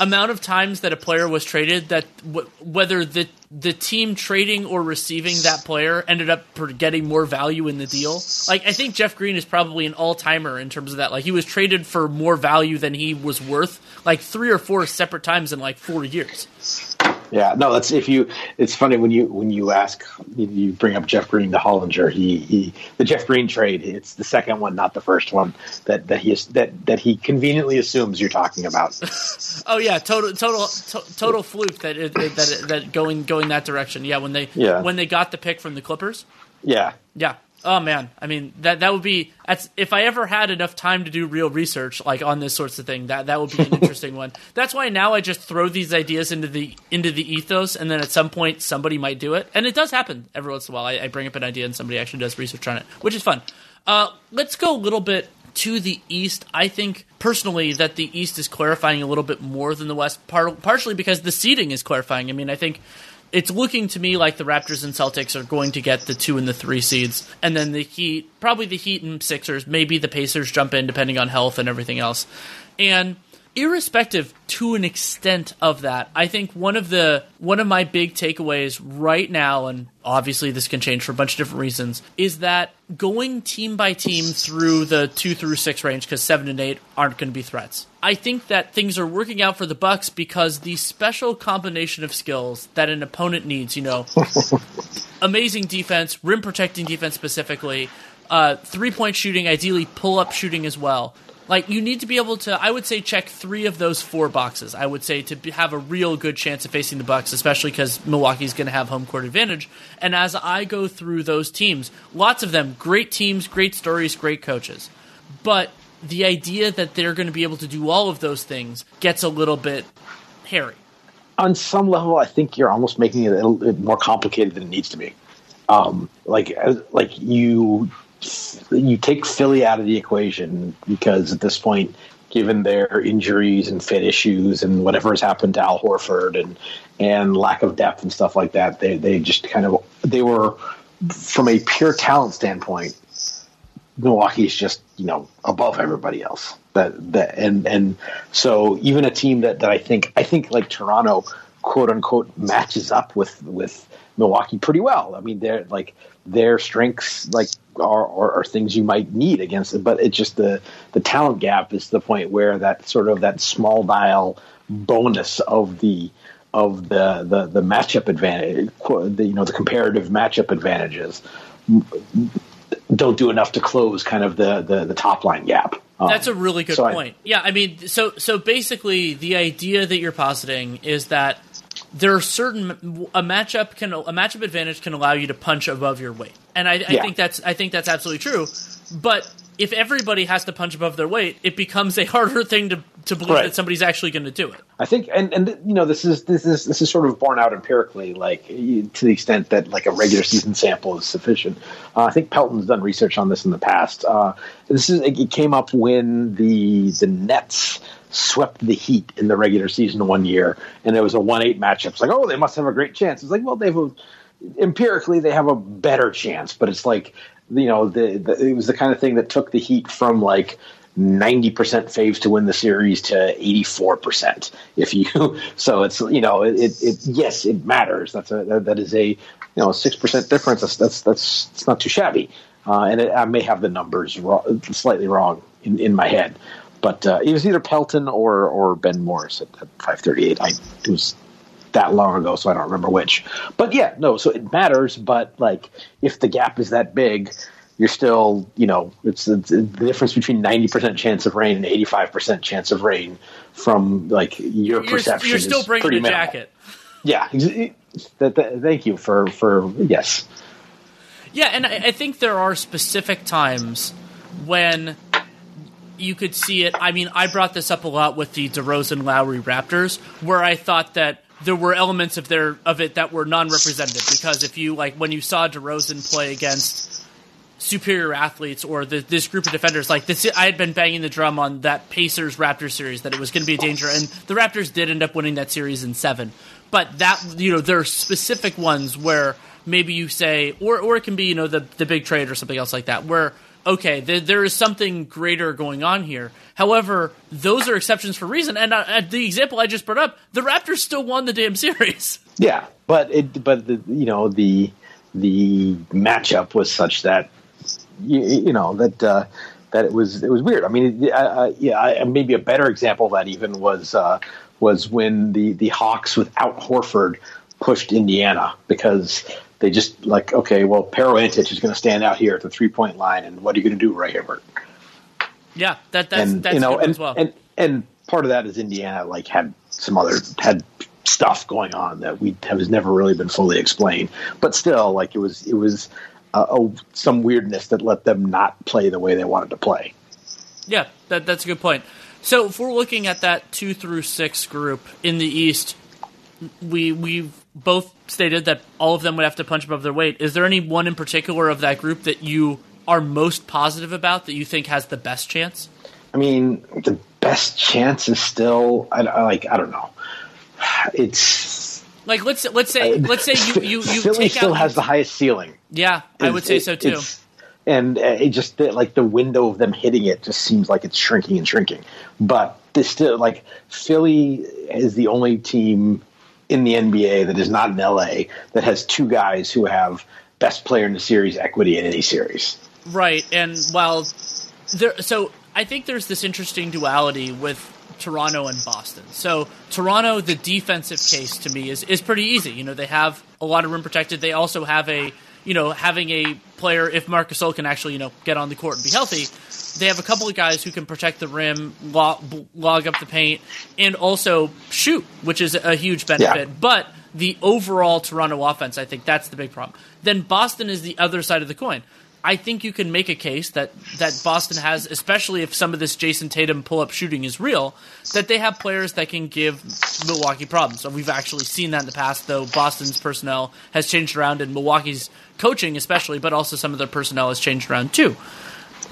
[SPEAKER 2] amount of times that a player was traded, that w- whether the the team trading or receiving that player ended up getting more value in the deal. Like I think Jeff Green is probably an all timer in terms of that. Like he was traded for more value than he was worth, like three or four separate times in like four years.
[SPEAKER 3] Yeah, no, that's if you. It's funny when you when you ask you bring up Jeff Green, the Hollinger. He he the Jeff Green trade. It's the second one, not the first one that that he is, that that he conveniently assumes you're talking about.
[SPEAKER 2] oh yeah, total total to, total fluke that it, that that going going that direction. Yeah, when they
[SPEAKER 3] yeah.
[SPEAKER 2] when they got the pick from the Clippers.
[SPEAKER 3] Yeah,
[SPEAKER 2] yeah. Oh man, I mean that that would be that's if I ever had enough time to do real research like on this sorts of thing that that would be an interesting one. That's why now I just throw these ideas into the into the ethos, and then at some point somebody might do it, and it does happen every once in a while. I, I bring up an idea and somebody actually does research on it, which is fun. Uh, let's go a little bit to the East. I think personally that the East is clarifying a little bit more than the West, par- partially because the seeding is clarifying. I mean, I think it's looking to me like the Raptors and Celtics are going to get the two and the three seeds, and then the Heat, probably the Heat and Sixers, maybe the Pacers jump in depending on health and everything else. And irrespective to an extent of that, I think one of the one of my big takeaways right now, and obviously this can change for a bunch of different reasons, is that going team by team through the two through six range because seven and eight aren't going to be threats. I think that things are working out for the Bucks because the special combination of skills that an opponent needs, you know, amazing defense, rim protecting defense specifically, uh, three point shooting, ideally pull up shooting as well. Like you need to be able to, I would say, check three of those four boxes. I would say to be, have a real good chance of facing the Bucks, especially because Milwaukee's going to have home court advantage. And as I go through those teams, lots of them great teams, great stories, great coaches, but the idea that they're going to be able to do all of those things gets a little bit hairy.
[SPEAKER 3] On some level, I think you're almost making it a little bit more complicated than it needs to be. Um, like, like you you take Philly out of the equation because at this point, given their injuries and fit issues and whatever has happened to Al Horford and and lack of depth and stuff like that, they they just kind of they were from a pure talent standpoint, Milwaukee's just you know above everybody else. That that and and so even a team that that I think I think like Toronto quote unquote matches up with with Milwaukee pretty well. I mean, they're like their strengths like are, are, are, things you might need against it, but it's just the the talent gap is the point where that sort of that small dial bonus of the of the the, the matchup advantage, the, you know, the comparative matchup advantages don't do enough to close kind of the the, the top line gap.
[SPEAKER 2] Um, That's a really good so point. I, yeah, I mean, so so basically, the idea that you're positing is that there are certain a matchup can a matchup advantage can allow you to punch above your weight, and I, I yeah. think that's I think that's absolutely true. But if everybody has to punch above their weight, it becomes a harder thing to, to believe right. that somebody's actually going to do it.
[SPEAKER 3] I think, and and you know, this is this is this is sort of borne out empirically, like to the extent that like a regular season sample is sufficient. Uh, I think Pelton's done research on this in the past. Uh, this is it came up when the the Nets swept the Heat in the regular season one year, and it was a one eight matchup. It's like, oh, they must have a great chance. It's like, well, they have empirically they have a better chance, but it's like you know the, the, it was the kind of thing that took the Heat from like. 90% faves to win the series to 84% if you so it's you know it, it, it yes it matters that's a that, is a you know 6% difference that's that's that's it's not too shabby uh, and it, I may have the numbers slightly wrong in, in my head but uh, it was either Pelton or or Ben Morris at, at 538. I was that long ago, so I don't remember which. But yeah, no, so it matters. But like, if the gap is that big, you're still, you know, it's, it's the difference between 90% chance of rain and 85% chance of rain from like your
[SPEAKER 2] you're,
[SPEAKER 3] perception.
[SPEAKER 2] You're still bringing a minimal. jacket.
[SPEAKER 3] Yeah. That, that, thank you for, for, yes.
[SPEAKER 2] Yeah. And I, I think there are specific times when you could see it. I mean, I brought this up a lot with the DeRozan Lowry Raptors, where I thought that there were elements of their of it that were non-representative because if you like when you saw DeRozan play against superior athletes or the, this group of defenders like this I had been banging the drum on that Pacers Raptors series that it was going to be a danger and the Raptors did end up winning that series in 7 but that you know there are specific ones where maybe you say or or it can be you know the the big trade or something else like that where okay, th- there is something greater going on here. However, those are exceptions for reason. And uh, the example I just brought up, the Raptors still won the damn series.
[SPEAKER 3] Yeah, but it, but the, you know the the matchup was such that you, you know that uh, that it was it was weird. I mean, yeah, maybe a better example of that even was uh, was when the the Hawks without Horford pushed Indiana because they just like, okay, well, Pero is going to stand out here at the three point line, and what are you going to do, Roy Hibbert?
[SPEAKER 2] Yeah, that, that's and, that's you know,
[SPEAKER 3] and,
[SPEAKER 2] as well.
[SPEAKER 3] And and part of that is Indiana like had some other had stuff going on that we has never really been fully explained, but still, like it was it was uh, a, some weirdness that let them not play the way they wanted to play.
[SPEAKER 2] Yeah, that, that's a good point. So if we're looking at that two through six group in the East, we we've both stated that all of them would have to punch above their weight. Is there any one in particular of that group that you are most positive about that you think has the best chance?
[SPEAKER 3] I mean, the best chance is still I, I like I don't know. It's
[SPEAKER 2] like let's let's say let's say you you, you
[SPEAKER 3] Philly still
[SPEAKER 2] out,
[SPEAKER 3] has the highest ceiling.
[SPEAKER 2] Yeah, I would say so too.
[SPEAKER 3] And uh, it just like the window of them hitting it just seems like it's shrinking and shrinking. But this still like Philly is the only team in the NBA that is not in LA that has two guys who have best player in the series equity in any series.
[SPEAKER 2] Right, and while there, so I think there's this interesting duality with Toronto and Boston. So Toronto, the defensive case to me is is pretty easy. You know, they have a lot of rim protected. They also have a you know having a player if Marc Gasol can actually you know get on the court and be healthy. They have a couple of guys who can protect the rim, log, log up the paint, and also shoot, which is a huge benefit.
[SPEAKER 3] Yeah.
[SPEAKER 2] But the overall Toronto offense, I think that's the big problem. Then Boston is the other side of the coin. I think you can make a case that that Boston has, especially if some of this Jayson Tatum pull up shooting is real, that they have players that can give Milwaukee problems. So we've actually seen that in the past, though Boston's personnel has changed around and Milwaukee's coaching, especially, but also some of their personnel has changed around too.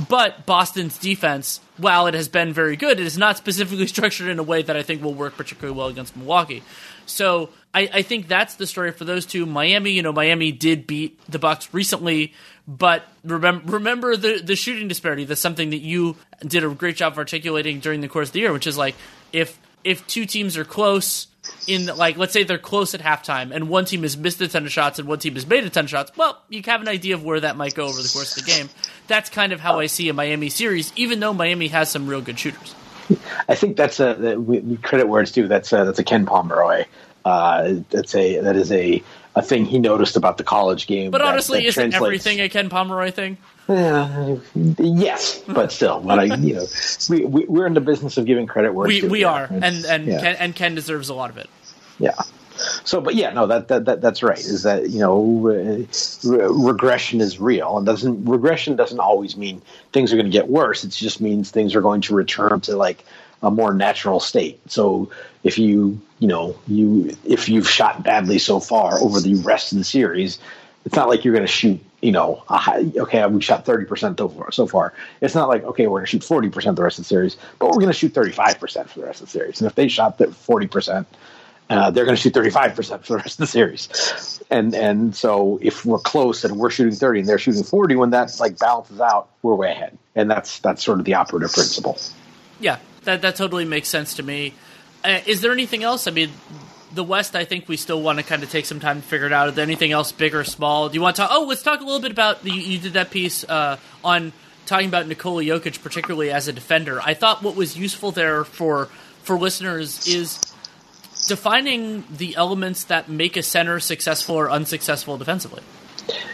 [SPEAKER 2] But Boston's defense, while it has been very good, it is not specifically structured in a way that I think will work particularly well against Milwaukee. So I, I think that's the story for those two. Miami, you know, Miami did beat the Bucks recently, but remember, remember the the shooting disparity. That's something that you did a great job of articulating during the course of the year, which is like if if two teams are close in like let's say they're close at halftime and one team has missed a ton of shots and one team has made a ton of shots well you have an idea of where that might go over the course of the game that's kind of how i see a miami series even though miami has some real good shooters
[SPEAKER 3] I think that's a that we, we credit where it's due. That's a, that's a Ken Pomeroy. Uh, that's a that is a a thing he noticed about the college game.
[SPEAKER 2] but
[SPEAKER 3] that-
[SPEAKER 2] honestly
[SPEAKER 3] that
[SPEAKER 2] isn't
[SPEAKER 3] translates-
[SPEAKER 2] everything a ken pomeroy thing
[SPEAKER 3] Yeah, yes, but still, when I you know we, we we're in the business of giving credit where it's
[SPEAKER 2] we,
[SPEAKER 3] due,
[SPEAKER 2] we are and and
[SPEAKER 3] Yeah.
[SPEAKER 2] ken, and ken deserves a lot of it
[SPEAKER 3] Yeah. So, but yeah, no, that, that, that that's right. Is that you know re- re- regression is real, and doesn't regression doesn't always mean things are going to get worse. It just means things are going to return to like a more natural state. So, if you you know you if you've shot badly so far over the rest of the series, it's not like you're going to shoot. You know, high, okay, we shot thirty percent so far. It's not like okay, we're going to shoot forty percent the rest of the series, but we're going to shoot thirty five percent for the rest of the series. And if they shot that forty percent, uh, they're going to shoot 35% for the rest of the series. And and so if we're close and we're shooting 30 and they're shooting 40, when that like balances out, we're way ahead. And that's that's sort of the operative principle.
[SPEAKER 2] Yeah, that that totally makes sense to me. Uh, is there anything else? I mean, the West. I think we still want to kind of take some time to figure it out. Is there anything else, big or small? Do you want to talk? Oh, let's talk a little bit about you, you did that piece uh, on talking about Nikola Jokic, particularly as a defender. I thought what was useful there for for listeners is defining the elements that make a center successful or unsuccessful defensively.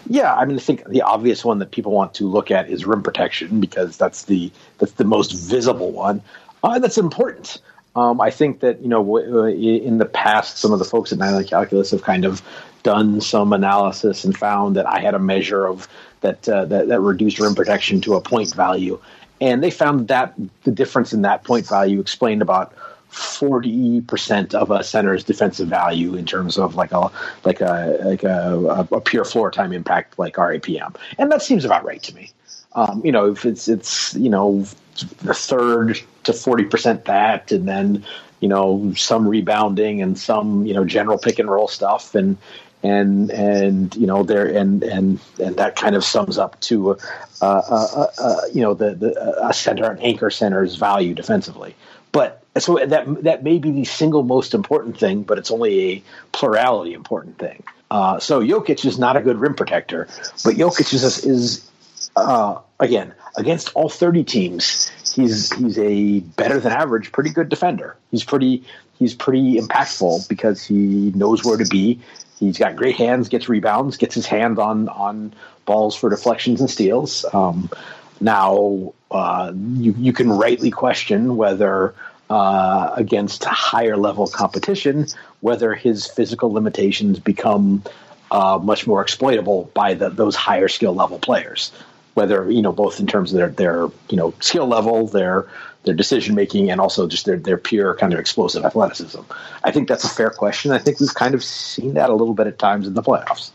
[SPEAKER 3] Yeah, I mean, I think the obvious one that people want to look at is rim protection because that's the that's the most visible one. Uh, that's important. Um, I think that you know w- uh, in the past, some of the folks at Nylon Calculus have kind of done some analysis and found that I had a measure of that uh, that, that reduced rim protection to a point value, and they found that the difference in that point value explained about forty percent of a center's defensive value in terms of like a like a like a, a pure floor time impact like RAPM, and that seems about right to me. Um, you know, if it's it's you know a third to forty percent that, and then you know some rebounding and some you know general pick and roll stuff, and and and you know there and and and that kind of sums up to uh, uh, uh, you know the the a center an anchor center's value defensively, but so that that may be the single most important thing, but it's only a plurality important thing. Uh, so Jokic is not a good rim protector, but Jokic is is uh, again against all thirty teams. He's he's a better than average, pretty good defender. He's pretty he's pretty impactful because he knows where to be. He's got great hands, gets rebounds, gets his hand on on balls for deflections and steals. Um, now uh, you you can rightly question whether uh, against higher level competition, whether his physical limitations become uh, much more exploitable by the, those higher skill level players. Whether you know both in terms of their their you know skill level, their their decision making, and also just their their pure kind of explosive athleticism. I think that's a fair question. I think we've kind of seen that a little bit at times in the playoffs.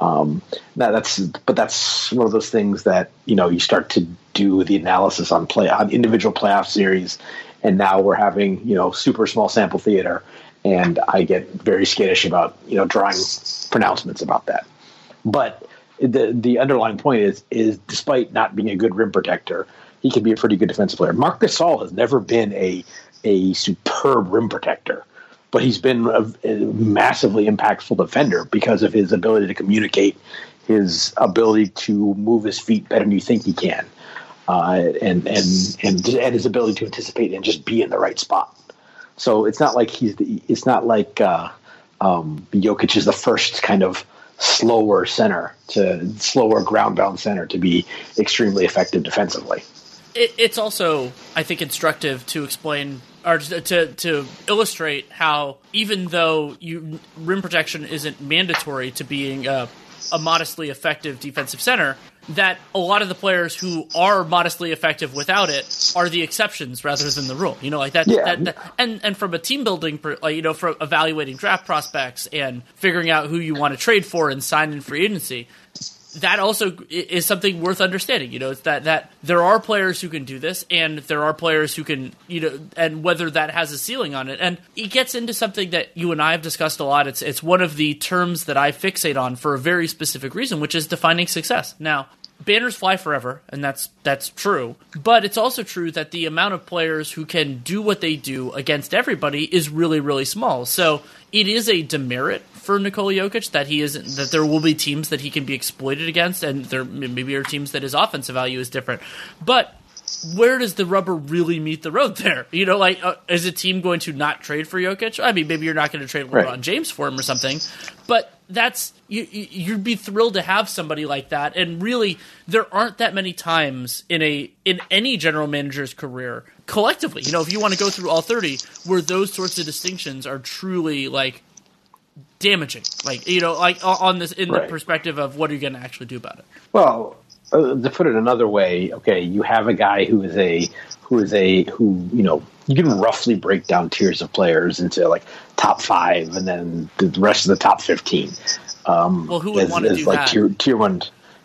[SPEAKER 3] Um, that, that's but that's one of those things that you know you start to do the analysis on play on individual playoff series, and now we're having you know super small sample theater, and I get very skittish about you know drawing pronouncements about that. But the the underlying point is is despite not being a good rim protector, he can be a pretty good defensive player. Marc Gasol has never been a a superb rim protector but he's been a, a massively impactful defender because of his ability to communicate, his ability to move his feet better than you think he can. uh, and and and and his ability to anticipate and just be in the right spot. So it's not like he's the, it's not like uh, um, Jokic is the first kind of slower center to slower ground bound center to be extremely effective defensively.
[SPEAKER 2] It, it's also, I think, instructive to explain or to to illustrate how even though you rim protection isn't mandatory to being a, a modestly effective defensive center, that a lot of the players who are modestly effective without it are the exceptions rather than the rule. You know, like that.
[SPEAKER 3] Yeah.
[SPEAKER 2] that, that and and from a team building, like you know, from evaluating draft prospects and figuring out who you want to trade for and sign in free agency. That also is something worth understanding. You know, it's that that there are players who can do this, and there are players who can, you know, and whether that has a ceiling on it, and it gets into something that you and I have discussed a lot. It's it's one of the terms that I fixate on for a very specific reason, which is defining success. Now, banners fly forever, and that's that's true. But it's also true that the amount of players who can do what they do against everybody is really really small. So it is a demerit for Nikola Jokic that he isn't that there will be teams that he can be exploited against, and there maybe are teams that his offensive value is different. But where does the rubber really meet the road there? You know, like uh, is a team going to not trade for Jokic? I mean, maybe you're not going to trade LeBron
[SPEAKER 3] Right.
[SPEAKER 2] James for him or something, but that's you, you- you'd be thrilled to have somebody like that. And really, there aren't that many times in a in any general manager's career collectively. You know, if you want to go through all thirty, where those sorts of distinctions are truly like damaging. Like you know, like on this in the perspective of what are you going to actually do about it?
[SPEAKER 3] Well, uh, to put it another way, okay, you have a guy who is a who is a who you know you can roughly break down tiers of players into like top five and then the rest of the top fifteen. Um,
[SPEAKER 2] Well, who would wanna
[SPEAKER 3] as
[SPEAKER 2] do
[SPEAKER 3] like
[SPEAKER 2] that?
[SPEAKER 3] Tier, tier one,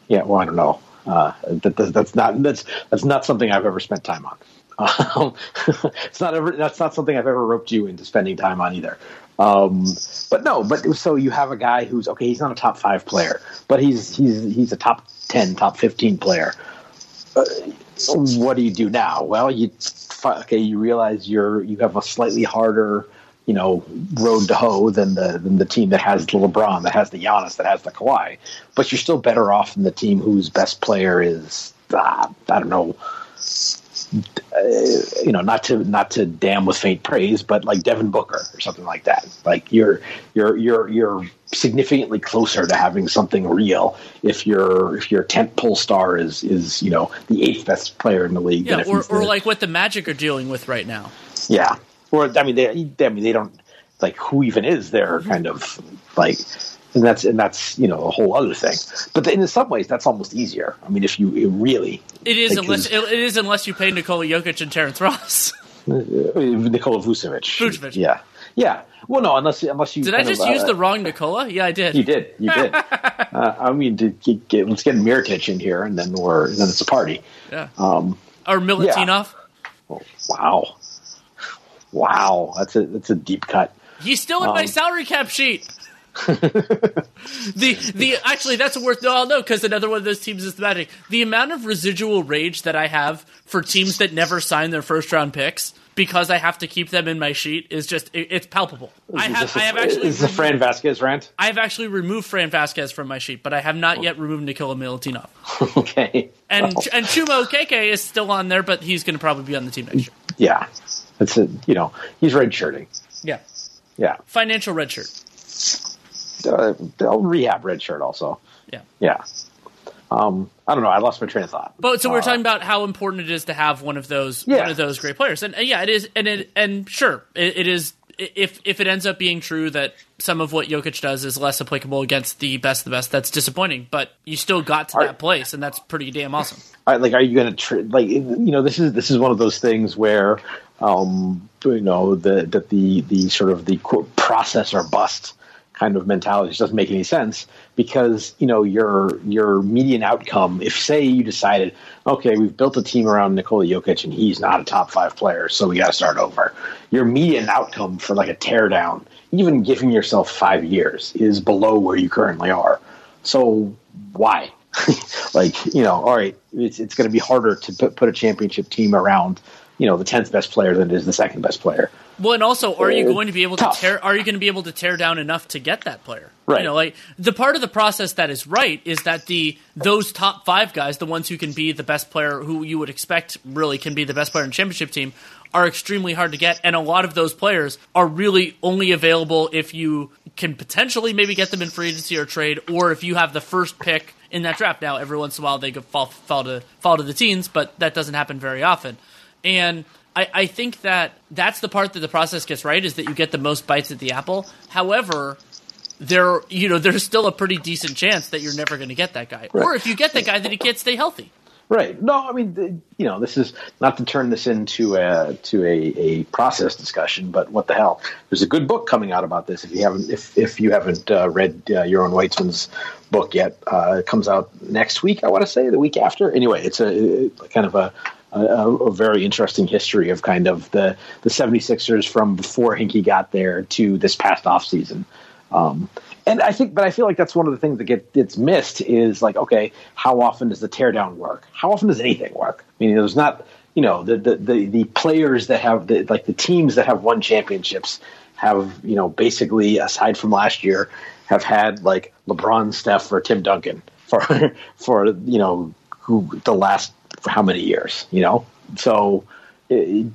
[SPEAKER 3] yeah. Well, I don't know. Uh, that, that, that's not that's that's not something I've ever spent time on. Um, it's not ever that's not something I've ever roped you into spending time on either. Um, but no, but so you have a guy who's okay. He's not a top five player, but he's he's he's a top ten, top fifteen player. Uh, what do you do now? Well, you okay. You realize you're you have a slightly harder you know road to hoe than the than the team that has the LeBron, that has the Giannis, that has the Kawhi. But you're still better off than the team whose best player is uh, I don't know uh, you know, not to not to damn with faint praise, but like Devin Booker or something like that. Like you're you're you're you're significantly closer to having something real if your if your tent pole star is is you know the eighth best player in the league.
[SPEAKER 2] Yeah, or, or like what the Magic are dealing with right now.
[SPEAKER 3] yeah, or I mean they I mean they don't like who even is there kind of like. And that's and that's you know a whole other thing, but in some ways that's almost easier. I mean, if you it really
[SPEAKER 2] It is
[SPEAKER 3] Like,
[SPEAKER 2] unless it, is unless you pay Nikola Jokic and Terrence Ross.
[SPEAKER 3] uh, Nikola Vucevic,
[SPEAKER 2] Vucevic.
[SPEAKER 3] yeah, yeah. Well, no, unless unless you
[SPEAKER 2] Did I just
[SPEAKER 3] of,
[SPEAKER 2] use
[SPEAKER 3] uh,
[SPEAKER 2] the wrong Nikola? Yeah, I did.
[SPEAKER 3] You did. You did. uh, I mean, to get, get, let's get Mirotic in here, and then we're then it's a party.
[SPEAKER 2] Yeah.
[SPEAKER 3] Um,
[SPEAKER 2] or Milutinov.
[SPEAKER 3] oh, wow, wow, that's a that's a deep cut.
[SPEAKER 2] He's still in my
[SPEAKER 3] Um,
[SPEAKER 2] salary cap sheet. The the actually that's worth no no because another one of those teams is the Magic. The amount of residual rage that I have for teams that never sign their first round picks because I have to keep them in my sheet is just it, it's palpable. I have
[SPEAKER 3] a-
[SPEAKER 2] I have actually
[SPEAKER 3] is this a Fran
[SPEAKER 2] removed,
[SPEAKER 3] Vazquez rant?
[SPEAKER 2] I have actually removed Fran Vazquez from my sheet, but I have not oh. yet removed Nikola Milutinov.
[SPEAKER 3] okay,
[SPEAKER 2] And
[SPEAKER 3] Well,
[SPEAKER 2] and Chuma Okeke is still on there, but he's going to probably be on the team next year.
[SPEAKER 3] yeah, that's a you know he's red shirting.
[SPEAKER 2] Yeah,
[SPEAKER 3] Yeah,
[SPEAKER 2] financial red shirt.
[SPEAKER 3] Uh, they'll rehab red shirt also.
[SPEAKER 2] Yeah.
[SPEAKER 3] Yeah. Um, I don't know. I lost my train of thought.
[SPEAKER 2] But so we're
[SPEAKER 3] Uh,
[SPEAKER 2] talking about how important it is to have one of those
[SPEAKER 3] Yeah.
[SPEAKER 2] one of those great players, and uh, yeah, it is, and it, and sure, it, it is. If if it ends up being true that some of what Jokic does is less applicable against the best of the best, that's disappointing. But you still got to
[SPEAKER 3] Are-
[SPEAKER 2] that place, and that's pretty damn awesome.
[SPEAKER 3] All right, like, are you going to tr- like you know this is this is one of those things where um, you know the that the the sort of the quote, process or bust kind of mentality. Just doesn't make any sense because you know your your median outcome if say you decided okay we've built a team around Nikola Jokic and he's not a top five player so we got to start over. Your median outcome for like a teardown even giving yourself five years is below where you currently are. So why? Like you know all right it's, it's going to be harder to put, put a championship team around you know the 10th best player than it is the second best player
[SPEAKER 2] Well, and also, are you going to be able
[SPEAKER 3] tough.
[SPEAKER 2] to tear? Are you going to be able to tear down enough to get that player?
[SPEAKER 3] Right.
[SPEAKER 2] You know, like the part of the process that is right is that the those top five guys, the ones who can be the best player, who you would expect really can be the best player in the championship team, are extremely hard to get, and a lot of those players are really only available if you can potentially maybe get them in free agency or trade, or if you have the first pick in that draft. Now, every once in a while they could fall, fall to fall to the teens, but that doesn't happen very often, and. I, I think that that's the part that the process gets right is that you get the most bites at the apple. However, there you know there's still a pretty decent chance that you're never going to get that guy, or if you get that guy, that he can't stay healthy.
[SPEAKER 3] Right. No, I mean, the, you know, this is not to turn this into a to a, a process discussion, but what the hell? There's a good book coming out about this. If you haven't, if if you haven't uh, read uh, Yaron Weitzman's book yet, uh, it comes out next week. I want to say the week after. Anyway, it's a, a kind of a, a a very interesting history of kind of the the 76ers from before Hinkie got there to this past off season. Um, and I think, but I feel like that's one of the things that get, gets missed is like, okay, how often does the teardown work? How often does anything work? I mean, there's not, you know, the, the, the, the players that have the, like the teams that have won championships have, you know, basically aside from last year have had like LeBron, Steph or Tim Duncan for, for, you know, who the last, for how many years, you know? So, it,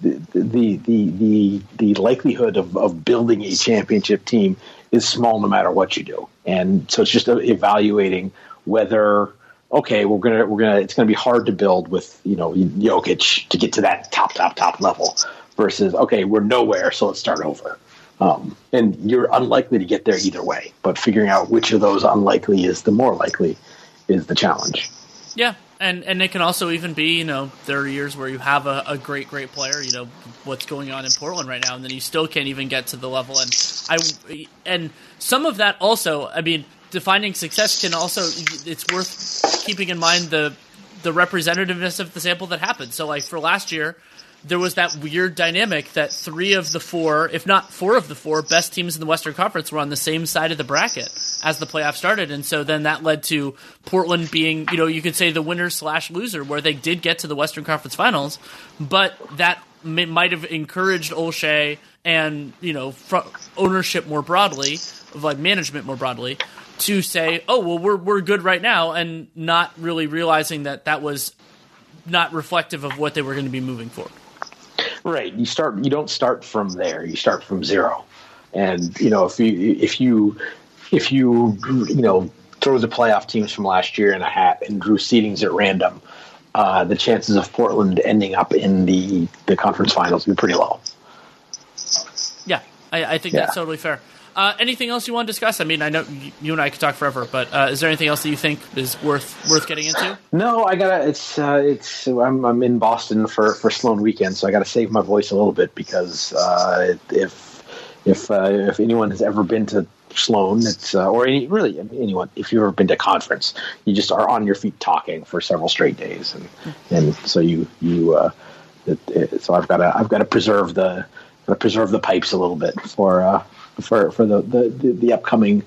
[SPEAKER 3] the the the the, likelihood of, of building a championship team is small no matter what you do, and so it's just evaluating whether okay we're gonna we're gonna it's gonna be hard to build with you know Jokic to get to that top top top level versus okay we're nowhere so let's start over. Um, and you're unlikely to get there either way, but figuring out which of those unlikely is the more likely is the challenge.
[SPEAKER 2] Yeah, and and it can also even be you know there are years where you have a, a great great player you know what's going on in Portland right now and then you still can't even get to the level. And I and some of that also I mean defining success can also it's worth keeping in mind the the representativeness of the sample that happened. So like for last year there was that weird dynamic that three of the four, if not four of the four best teams in the Western Conference were on the same side of the bracket as the playoffs started. And so then that led to Portland being, you know, you could say the winner slash loser, where they did get to the Western Conference finals, but that may, might have encouraged Olshey and, you know, fr- ownership more broadly, of like management more broadly, to say, oh, well, we're, we're good right now, and not really realizing that that was not reflective of what they were going to be moving forward.
[SPEAKER 3] Right. You start. You don't start from there. You start from zero. And you know, if you if you if you you know throw the playoff teams from last year in a hat and drew seedings at random, uh, the chances of Portland ending up in the the conference finals would be pretty low.
[SPEAKER 2] Yeah, I, I think
[SPEAKER 3] Yeah.
[SPEAKER 2] that's totally fair. Uh, anything else you want to discuss? I mean, I know you and I could talk forever, but uh, is there anything else that you think is worth worth getting into?
[SPEAKER 3] No, I gotta. It's uh, it's. I'm I'm in Boston for for Sloan weekend, so I gotta save my voice a little bit because uh, if if uh, if anyone has ever been to Sloan, it's uh, or any, really anyone, if you've ever been to a conference, you just are on your feet talking for several straight days, and and so you you. Uh, it, it, so I've got to I've got to preserve the gotta preserve the pipes a little bit for uh, for for the the, the, the upcoming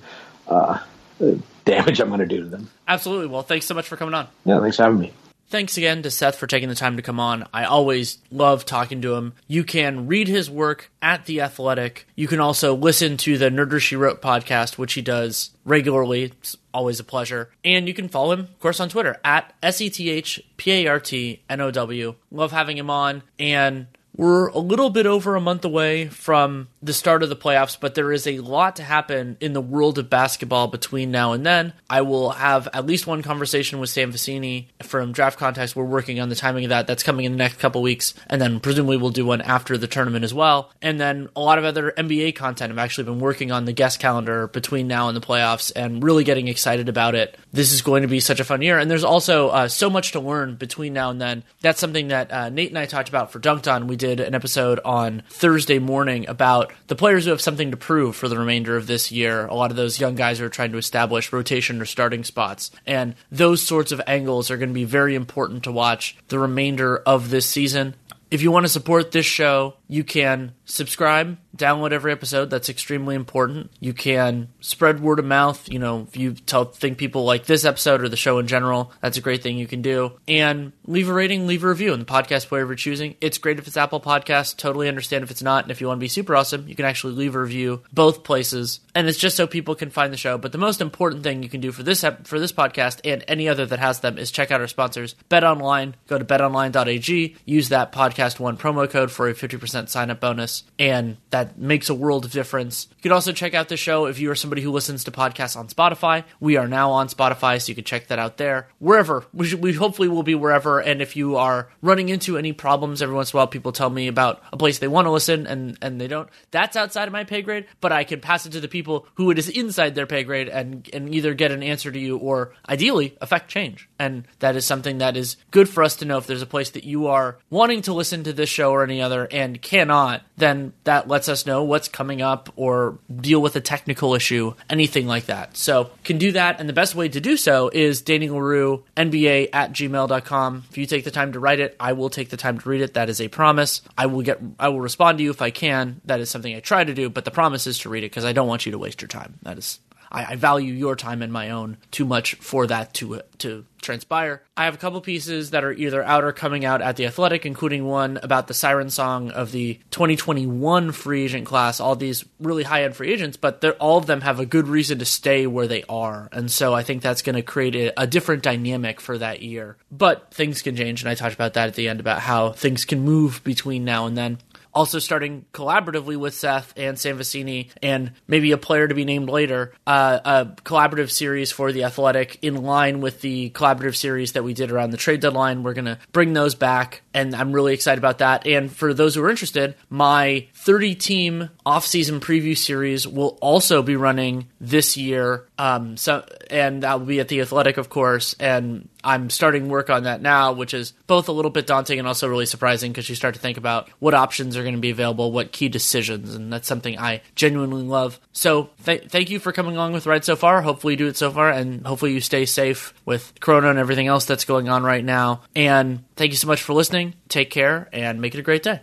[SPEAKER 3] uh, uh, damage I'm going to do to them.
[SPEAKER 2] Absolutely. Well, thanks so much for coming on.
[SPEAKER 3] Yeah, thanks for having me.
[SPEAKER 2] Thanks again to Seth for taking the time to come on. I always love talking to him. You can read his work at The Athletic. You can also listen to the Nerder She Wrote podcast, which he does regularly. It's always a pleasure. And you can follow him, of course, on Twitter at S E T H P A R T N O W. Love having him on. And we're a little bit over a month away from the start of the playoffs, but there is a lot to happen in the world of basketball between now and then. I will have at least one conversation with Sam Vecenie from Draft Context. We're working on the timing of that. That's coming in the next couple weeks, and then presumably we'll do one after the tournament as well. And then a lot of other NBA content. I've actually been working on the guest calendar between now and the playoffs and really getting excited about it. This is going to be such a fun year, and there's also uh, so much to learn between now and then. That's something that uh, Nate and I talked about for Dunked On. We did an episode on Thursday morning about the players who have something to prove for the remainder of this year. A lot of those young guys are trying to establish rotation or starting spots. And those sorts of angles are going to be very important to watch the remainder of this season. If you want to support this show, you can subscribe download every episode. That's extremely important. You can spread word of mouth. You know, if you tell think people like this episode or the show in general, that's a great thing you can do. And leave a rating, leave a review in the podcast player you're choosing. It's great if it's Apple Podcast. Totally understand if it's not. And if you want to be super awesome, you can actually leave a review both places. And it's just so people can find the show. But the most important thing you can do for this for this podcast and any other that has them is check out our sponsors. Bet Online. Go to betonline.ag. Use that podcast one promo code for a 50% sign up bonus. And that makes a world of difference. You can also check out the show if you are somebody who listens to podcasts on Spotify. We are now on Spotify, so you can check that out there. Wherever. We, should, we hopefully will be wherever. And if you are running into any problems, every once in a while people tell me about a place they want to listen and, and they don't. That's outside of my pay grade, but I can pass it to the people who it is inside their pay grade and, and either get an answer to you or ideally affect change. And that is something that is good for us to know if there's a place that you are wanting to listen to this show or any other and cannot, then that lets us know what's coming up or deal with a technical issue, anything like that. So can do that. And the best way to do so is Danny Leroux, NBA at gmail.com. If you take the time to write it, I will take the time to read it. That is a promise. I will get I will respond to you if I can. That is something I try to do, but the promise is to read it because I don't want you to waste your time. That is I, I, value your time and my own too much for that to uh, to transpire. I have a couple pieces that are either out or coming out at the Athletic, including one about the siren song of the 2021 free agent class. All these really high end free agents, but all of them have a good reason to stay where they are, and so I think that's going to create a, a different dynamic for that year. But things can change, and I talked about that at the end about how things can move between now and then also starting collaboratively with Seth and Sam Vecenie and maybe a player to be named later, uh, a collaborative series for the Athletic in line with the collaborative series that we did around the trade deadline. We're going to bring those back, and I'm really excited about that. And for those who are interested, my 30 team off-season preview series will also be running this year. Um, so, and that will be at the Athletic, of course, and I'm starting work on that now, which is both a little bit daunting and also really surprising because you start to think about what options are going to be available, what key decisions, and that's something I genuinely love. So th- thank you for coming along with Ride so far. Hopefully you do it so far, and hopefully you stay safe with Corona and everything else that's going on right now. And thank you so much for listening. Take care and make it a great day.